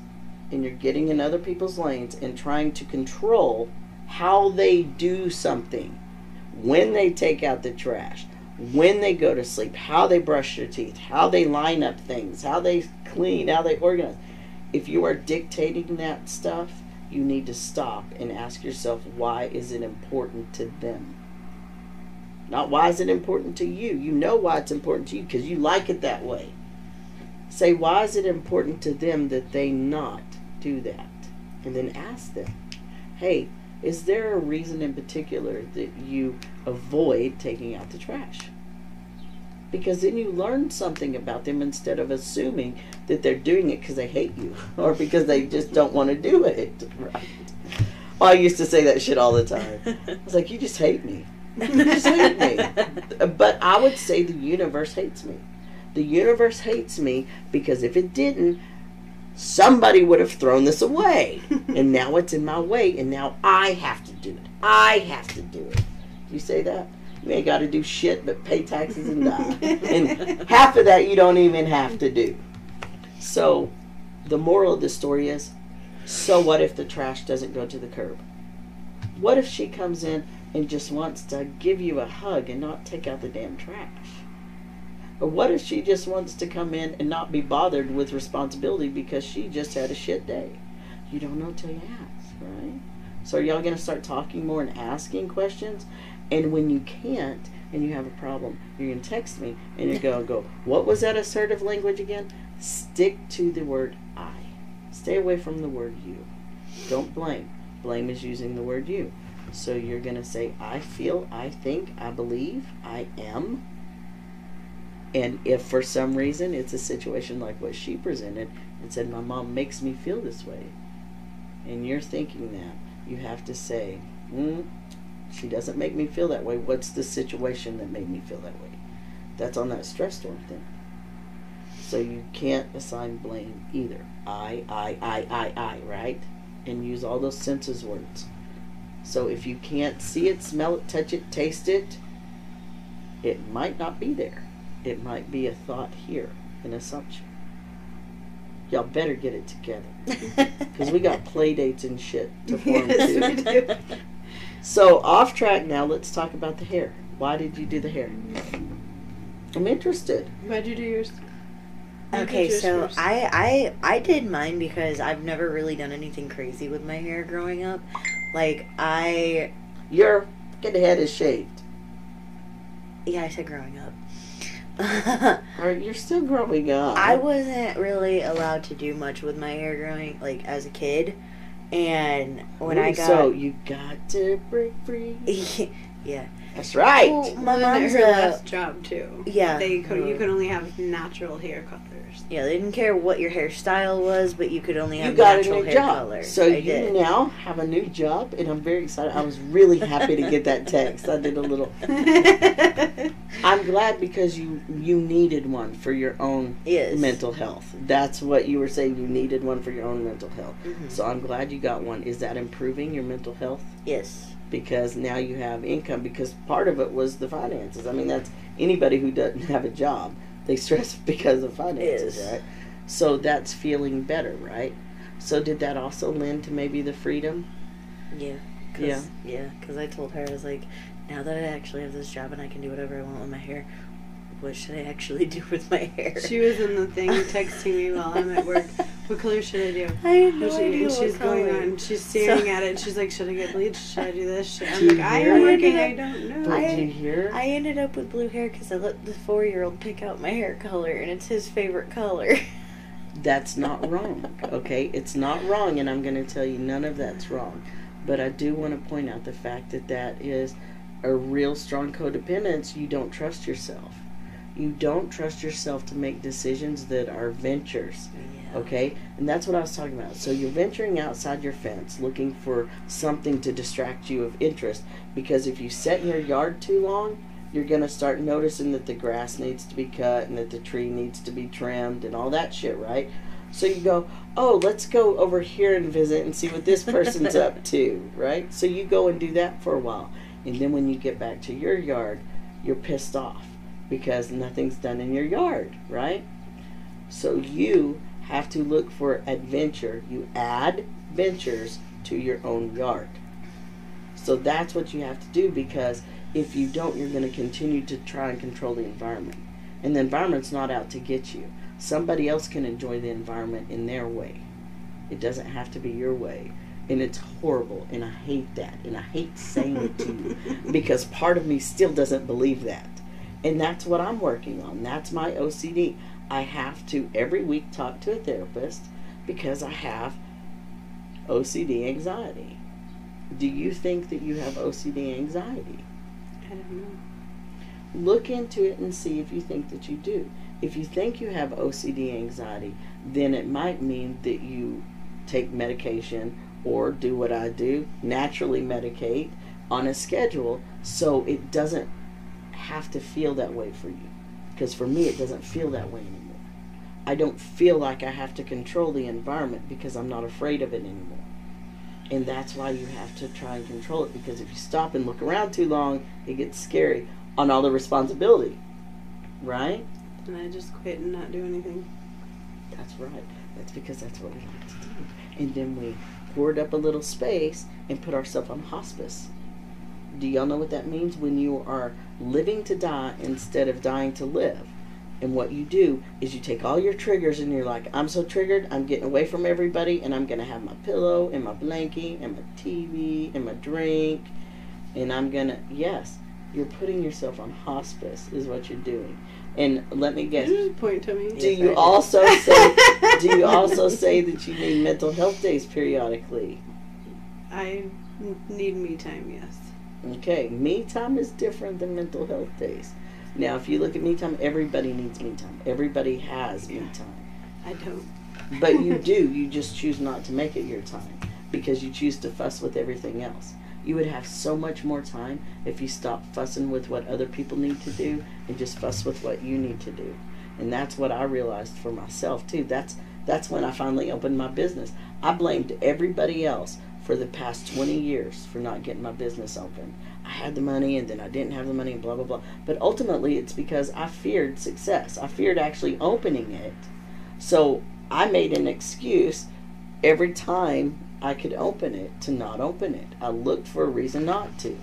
and you're getting in other people's lanes and trying to control how they do something, when they take out the trash, when they go to sleep, how they brush their teeth, how they line up things, how they clean, how they organize. If you are dictating that stuff, you need to stop and ask yourself why is it important to them? Not why is it important to you? You know why it's important to you because you like it that way. Say why is it important to them that they not do that? And then ask them, "Hey, is there a reason in particular that you avoid taking out the trash?" Because then you learn something about them instead of assuming that they're doing it because they hate you or because they just don't want to do it. Right? Well, I used to say that shit all the time. I was like, "You just hate me." You just hate me. But I would say the universe hates me. The universe hates me because if it didn't, somebody would have thrown this away. and now it's in my way, and now I have to do it. I have to do it. You say that? You ain't got to do shit but pay taxes and die. and half of that you don't even have to do. So, the moral of the story is so what if the trash doesn't go to the curb? What if she comes in and just wants to give you a hug and not take out the damn trash? Or what if she just wants to come in and not be bothered with responsibility because she just had a shit day? You don't know till you ask, right? So are y'all gonna start talking more and asking questions? And when you can't and you have a problem, you're gonna text me and you go go, what was that assertive language again? Stick to the word I. Stay away from the word you. Don't blame. Blame is using the word you. So you're gonna say I feel, I think, I believe, I am. And if for some reason it's a situation like what she presented and said, My mom makes me feel this way, and you're thinking that, you have to say, mm, She doesn't make me feel that way. What's the situation that made me feel that way? That's on that stress storm thing. So you can't assign blame either. I, I, I, I, I, right? And use all those senses words. So if you can't see it, smell it, touch it, taste it, it might not be there. It might be a thought here, an assumption. Y'all better get it together. Because we got play dates and shit to form Yes, too. we do. So off track now, let's talk about the hair. Why did you do the hair? I'm interested. Why'd you do yours? Okay, so first. I, I I did mine because I've never really done anything crazy with my hair growing up. Like I Your fucking head is shaved. yeah, I said growing up. Or you're still growing up. I wasn't really allowed to do much with my hair growing like as a kid. And when I got So you got to break free. yeah. That's right. Well, my Well, and mom's her a, last job too. yeah. They could, you could only have natural hair colors. Yeah, they didn't care what your hairstyle was, but you could only have you have got a natural new hair job. color. So I you did. now have a new job, and I'm very excited. I was really happy to get that text. I did a little. I'm glad because you you needed one for your own yes. mental health. That's what you were saying. You needed one for your own mental health. Mhm. So I'm glad you got one. Is that improving your mental health? Yes. Because now you have income. Because part of it was the finances. I mean, that's anybody who doesn't have a job. They stress because of finances, Yes. right? So that's feeling better, right? So did that also lend to maybe the freedom? Yeah. Cause, Yeah. Yeah, because I told her, I was like, now that I actually have this job and I can do whatever I want with my hair, what should I actually do with my hair? She was in the thing texting me while I'm at work. What color should I do? I had And, no she, idea and she's what going color. on. She's staring So- at it. She's like, "Should I get bleached? Should I do this?" Should... I'm Do like, I am working. I I don't know." But I- do you hear? I ended up with blue hair because I let the four year old pick out my hair color, and it's his favorite color. that's not wrong. Okay, it's not wrong, and I'm going to tell you none of that's wrong. But I do want to point out the fact that that is a real strong codependence. You don't trust yourself. You don't trust yourself to make decisions that are ventures. yeah. Okay, and that's what I was talking about. So you're venturing outside your fence, looking for something to distract you of interest. Because if you sit in your yard too long, you're gonna start noticing that the grass needs to be cut and that the tree needs to be trimmed and all that shit, right? So you go, oh, let's go over here and visit and see what this person's up to, right? So you go and do that for a while, and then when you get back to your yard, you're pissed off because nothing's done in your yard, right? So you have to look for adventure. You add ventures to your own yard. So that's what you have to do because if you don't, you're going to continue to try and control the environment. And the environment's not out to get you. Somebody else can enjoy the environment in their way. It doesn't have to be your way. And it's horrible. And I hate that. And I hate saying it to you because part of me still doesn't believe that. And that's what I'm working on. That's my OCD. I have to every week talk to a therapist because I have OCD anxiety. Do you think that you have OCD anxiety? I don't know. Look into it and see if you think that you do. If you think you have OCD anxiety, then it might mean that you take medication or do what I do, naturally medicate on a schedule so it doesn't have to feel that way for you. Because for me, it doesn't feel that way anymore. I don't feel like I have to control the environment because I'm not afraid of it anymore. And that's why you have to try and control it because if you stop and look around too long, it gets scary on all the responsibility. Right? And I just quit and not do anything. That's right. That's because that's what we like to do. And then we hoard up a little space and put ourselves on hospice. Do y'all know what that means? When you are living to die instead of dying to live. And what you do is you take all your triggers and you're like, I'm so triggered, I'm getting away from everybody, and I'm going to have my pillow and my blankie and my TV and my drink. And I'm going to, yes, you're putting yourself on hospice, is what you're doing. And let me guess, point to me. do Yes, I you do. also say do you also say that you need mental health days periodically? I need me time, yes. Okay, me time is different than mental health days. Now, if you look at me time, everybody needs me time. Everybody has me time. I don't. But you do, you just choose not to make it your time because you choose to fuss with everything else. You would have so much more time if you stopped fussing with what other people need to do and just fuss with what you need to do. And that's what I realized for myself too. That's that's when I finally opened my business. I blamed everybody else for the past 20 years for not getting my business open. I had the money and then I didn't have the money and blah blah blah. But ultimately it's because I feared success. I feared actually opening it. So I made an excuse every time I could open it to not open it. I looked for a reason not to.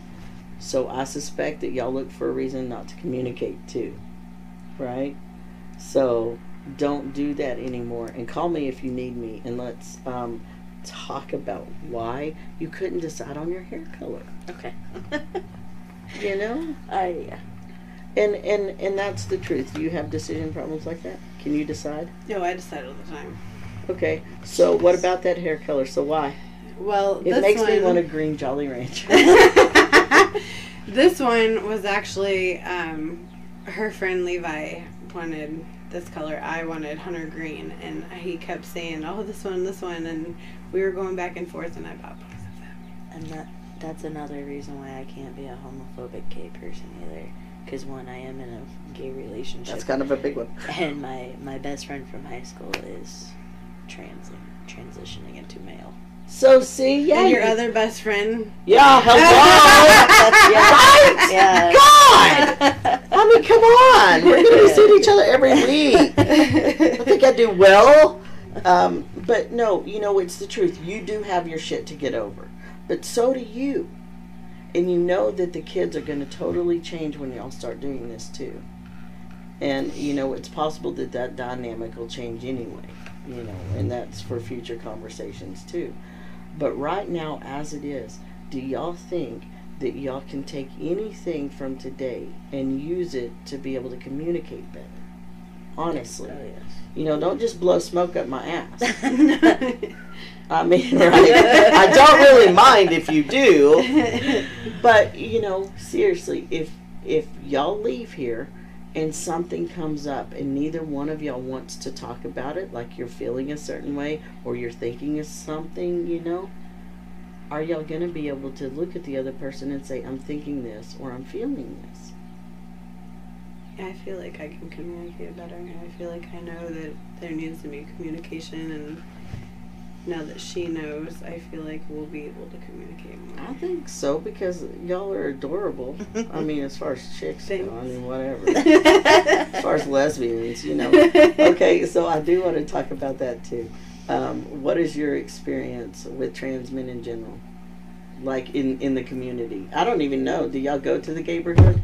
So I suspect that y'all look for a reason not to communicate too. Right? So don't do that anymore. And call me if you need me and let's um, talk about why you couldn't decide on your hair color. Okay. You know? I And and and that's the truth. Do you have decision problems like that? Can you decide? No, I decide all the time. Okay. So what about that hair color? So why? Well, It this makes one, me want a green Jolly Rancher. this one was actually um, her friend Levi wanted this color. I wanted hunter green, and he kept saying, "Oh, this one, this one," and we were going back and forth, and I bought both of them. and that that's another reason why I can't be a homophobic gay person either. Because one, I am in a gay relationship, That's kind of a big one. and my my best friend from high school is trans transitioning into male. So see, yeah, and your you- other best friend, yeah, hello, Yeah. God, I mean, come on, we're gonna be seeing each other every week. I think I do well. Um, but no, you know, it's the truth. You do have your shit to get over, but so do you. And you know that the kids are going to totally change when y'all start doing this too. And, you know, it's possible that that dynamic will change anyway, you know, and that's for future conversations too. But right now, as it is, do y'all think that y'all can take anything from today and use it to be able to communicate better? Honestly. Oh You know, don't just blow smoke up my ass. I mean, right? I don't really mind if you do, but you know, seriously, if if y'all leave here and something comes up and neither one of y'all wants to talk about it, like you're feeling a certain way or you're thinking of something, you know, are y'all gonna be able to look at the other person and say, "I'm thinking this" or "I'm feeling this"? I feel like I can communicate better. I feel like I know that there needs to be communication, and now that she knows, I feel like we'll be able to communicate more. I think so because y'all are adorable. I mean, as far as chicks go, I mean, whatever. as far as lesbians, you know. Okay, so I do want to talk about that too. Um, what is your experience with trans men in general? Like in, in the community? I don't even know. Do y'all go to the neighborhood?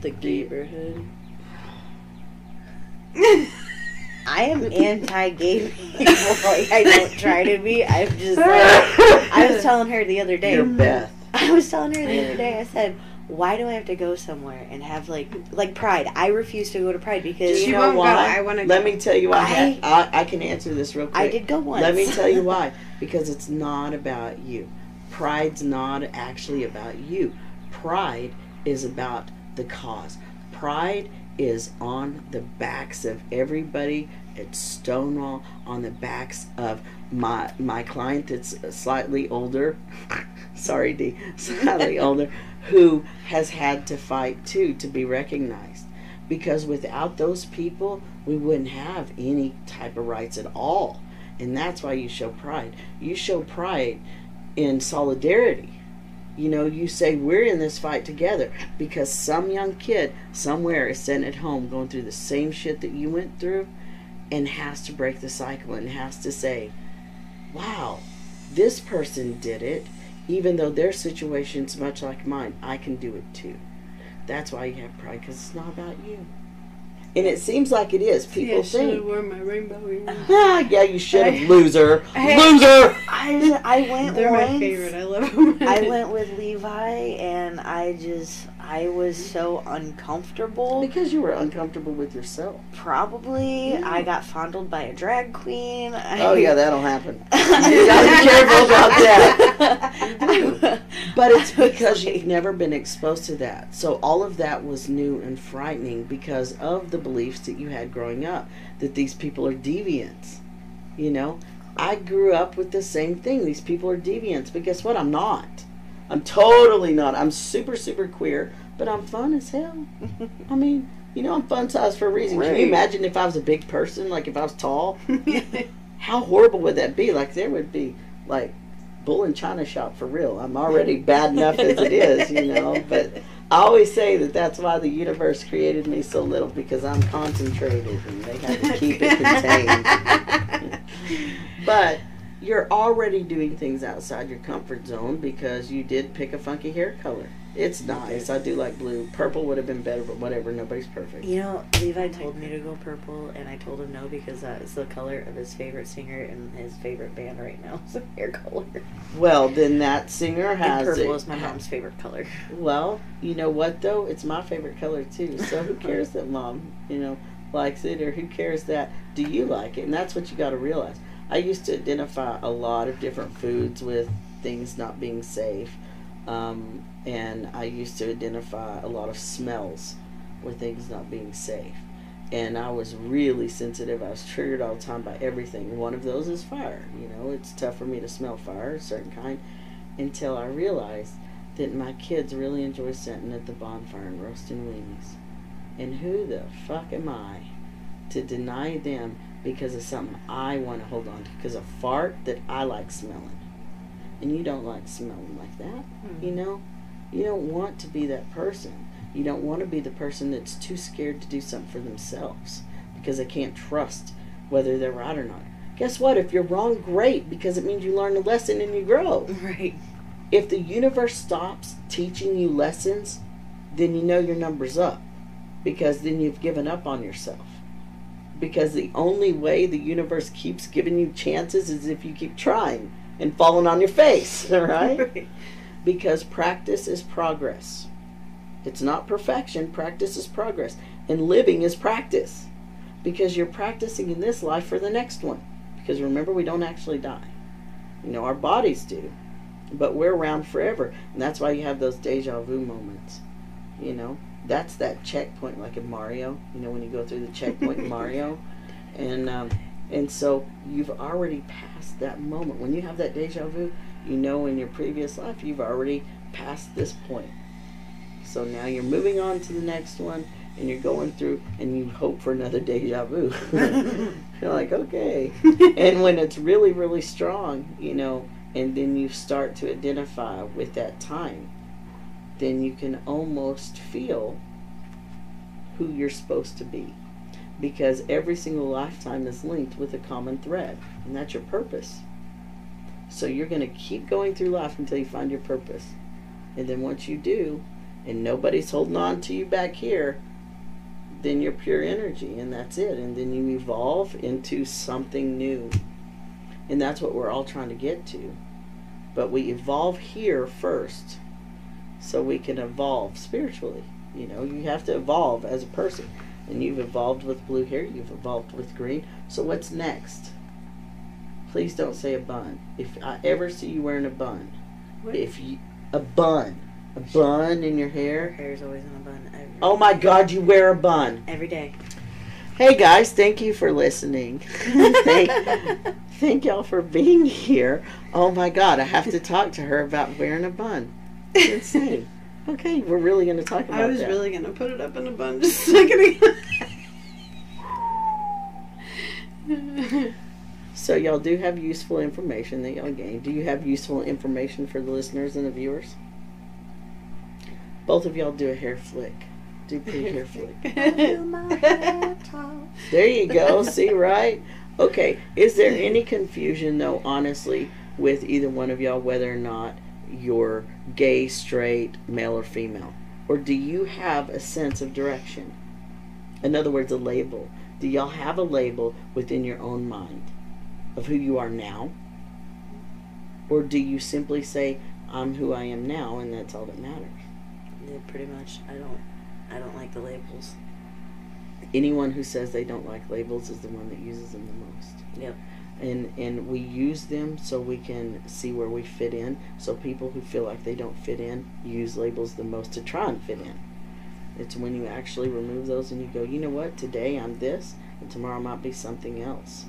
the neighborhood. I am anti-gay people. Like, I don't try to be. I'm just like I was telling her the other day. You're mm-hmm. Beth. I was telling her the other day. I said, "Why do I have to go somewhere and have like like Pride? I refuse to go to Pride because She you know won't go. why? I wanna Let go. me tell you why. I- I, I can answer this real quick. I did go once. Let me tell you why. Because it's not about you. Pride's not actually about you. Pride is about the cause. Pride is on the backs of everybody at Stonewall, on the backs of my my client that's slightly older. Sorry, D, slightly older, who has had to fight too to be recognized. because without those people, we wouldn't have any type of rights at all. And that's why you show pride. You show pride in solidarity. You know, you say, We're in this fight together because some young kid somewhere is sitting at home going through the same shit that you went through and has to break the cycle and has to say, Wow, this person did it. Even though their situation's much like mine, I can do it too. That's why you have pride because it's not about you. And it seems like it is. People should have think, worn my rainbow earrings. ah, yeah, you should have, loser, I- loser. I I went They're my favorite. I love them. I went with Levi, and I just I was so uncomfortable. Because you were uncomfortable with yourself. Probably I got fondled by a drag queen. Oh yeah, that'll happen. you gotta be careful about that. But it's because like- you've never been exposed to that. So all of that was new and frightening because of the beliefs that you had growing up that these people are deviants. You know, I grew up with the same thing. These people are deviants, but guess what? I'm not. I'm totally not. I'm super super queer, but I'm fun as hell. I mean, you know, I'm fun size for a reason. Can you imagine if I was a big person, like if I was tall? How horrible would that be? Like there would be like bull in china shop for real. I'm already bad enough as it is, you know. But I always say that that's why the universe created me so little because I'm concentrated and they had to keep it contained. but you're already doing things outside your comfort zone because you did pick a funky hair color. It's nice. I do like blue. Purple would have been better, but whatever. Nobody's perfect. You know, Levi told me to go purple, and I told him no because that is the color of his favorite singer and his favorite band right now. So hair color. Well, then that singer And has purple it- is my mom's favorite color. Well, you know what though? It's my favorite color too. So who cares that mom, you know, likes it or who cares that do you like it? And that's what you got to realize. I used to identify a lot of different foods with things not being safe. Um, and I used to identify a lot of smells with things not being safe. And I was really sensitive. I was triggered all the time by everything. One of those is fire. You know, it's tough for me to smell fire, a certain kind, until I realized that my kids really enjoy sitting at the bonfire and roasting weenies. And who the fuck am I to deny them because of something I want to hold on to? Because a fart that I like smelling. And you don't like smelling like that. You mm-hmm. know? You don't want to be that person. You don't want to be the person that's too scared to do something for themselves because they can't trust whether they're right or not. Guess what? If you're wrong, great, because it means you learn a lesson and you grow Right. if the universe stops teaching you lessons, then you know your number's up because then you've given up on yourself. Because the only way the universe keeps giving you chances is if you keep trying and falling on your face, all right? Because practice is progress. It's not perfection, practice is progress. And living is practice because you're practicing in this life for the next one. Because remember, we don't actually die. You know, our bodies do, but we're around forever. And that's why you have those deja vu moments. You know, that's that checkpoint, like in Mario. You know, when you go through the checkpoint in Mario. And, um, and so you've already passed that moment. When you have that deja vu, you know in your previous life you've already passed this point. So now you're moving on to the next one and you're going through and you hope for another deja vu. you're like, okay. and when it's really, really strong, you know, and then you start to identify with that time, then you can almost feel who you're supposed to be. Because every single lifetime is linked with a common thread, and that's your purpose. So you're going to keep going through life until you find your purpose. And then once you do, and nobody's holding on to you back here, then you're pure energy, and that's it. And then you evolve into something new. And that's what we're all trying to get to. But we evolve here first so we can evolve spiritually. You know, you have to evolve as a person. And you've evolved with blue hair, you've evolved with green. So what's next? Please don't say a bun. If I ever see you wearing a bun, What? if you a bun, a bun in your Her hair. hair's always in a bun. Every, Oh my God, you wear a bun. Every day. Hey guys, thank you for listening. thank, thank y'all for being here. Oh my God, I have to talk to her about wearing a bun. It's insane. Okay, we're really going to talk about it. I was that. really gonna put it up in a bun just a second ago. So y'all do have useful information that y'all gain. Do you have useful information for the listeners and the viewers? Both of y'all do a hair flick. Do pretty hair flick. There you go. See, right? Okay. Is there any confusion, though, honestly, with either one of y'all whether or not you're gay, straight, male, or female? Or do you have a sense of direction? In other words, a label. Do y'all have a label within your own mind of who you are now? Or do you simply say, I'm who I am now, and that's all that matters? Yeah, pretty much. I don't. I don't like the labels. anyone who says they don't like labels is the one that uses them the most. Yep. And and we use them so we can see where we fit in. So people who feel like they don't fit in use labels the most to try and fit in. It's when you actually remove those and you go, you know what, today I'm this and tomorrow might be something else.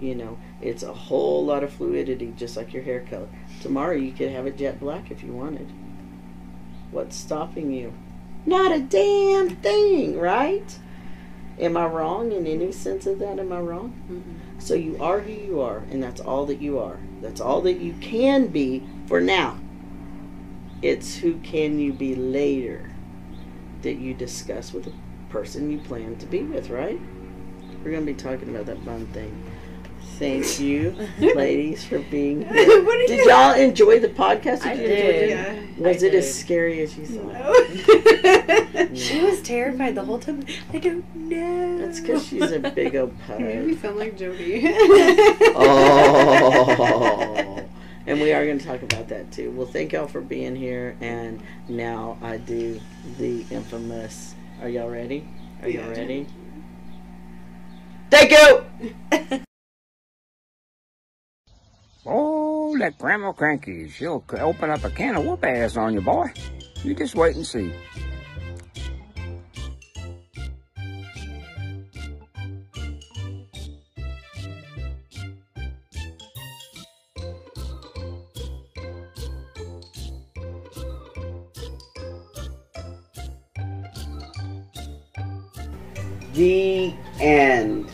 You know, it's a whole lot of fluidity, just like your hair color. Tomorrow you could have it jet black if you wanted. What's stopping you? Not a damn thing, right? Am I wrong in any sense of that? Am I wrong? Mm-mm. So you are who you are, and that's all that you are. That's all that you can be for now. It's who can you be later that you discuss with the person you plan to be with, right? We're going to be talking about that fun thing. Thank you, ladies, for being here. Did y'all enjoy the podcast? I did. Yeah. Was I it as scary as you thought? No. She was terrified the whole time. I don't know. That's because she's a big old You made me sound like Jody. Oh, and we are going to talk about that too. Well, thank y'all for being here. And now I do the infamous. Are y'all ready? Are y'all ready? Thank you. Oh, that Grandma Cranky. She'll open up a can of whoop ass on you, boy. You just wait and see. The end.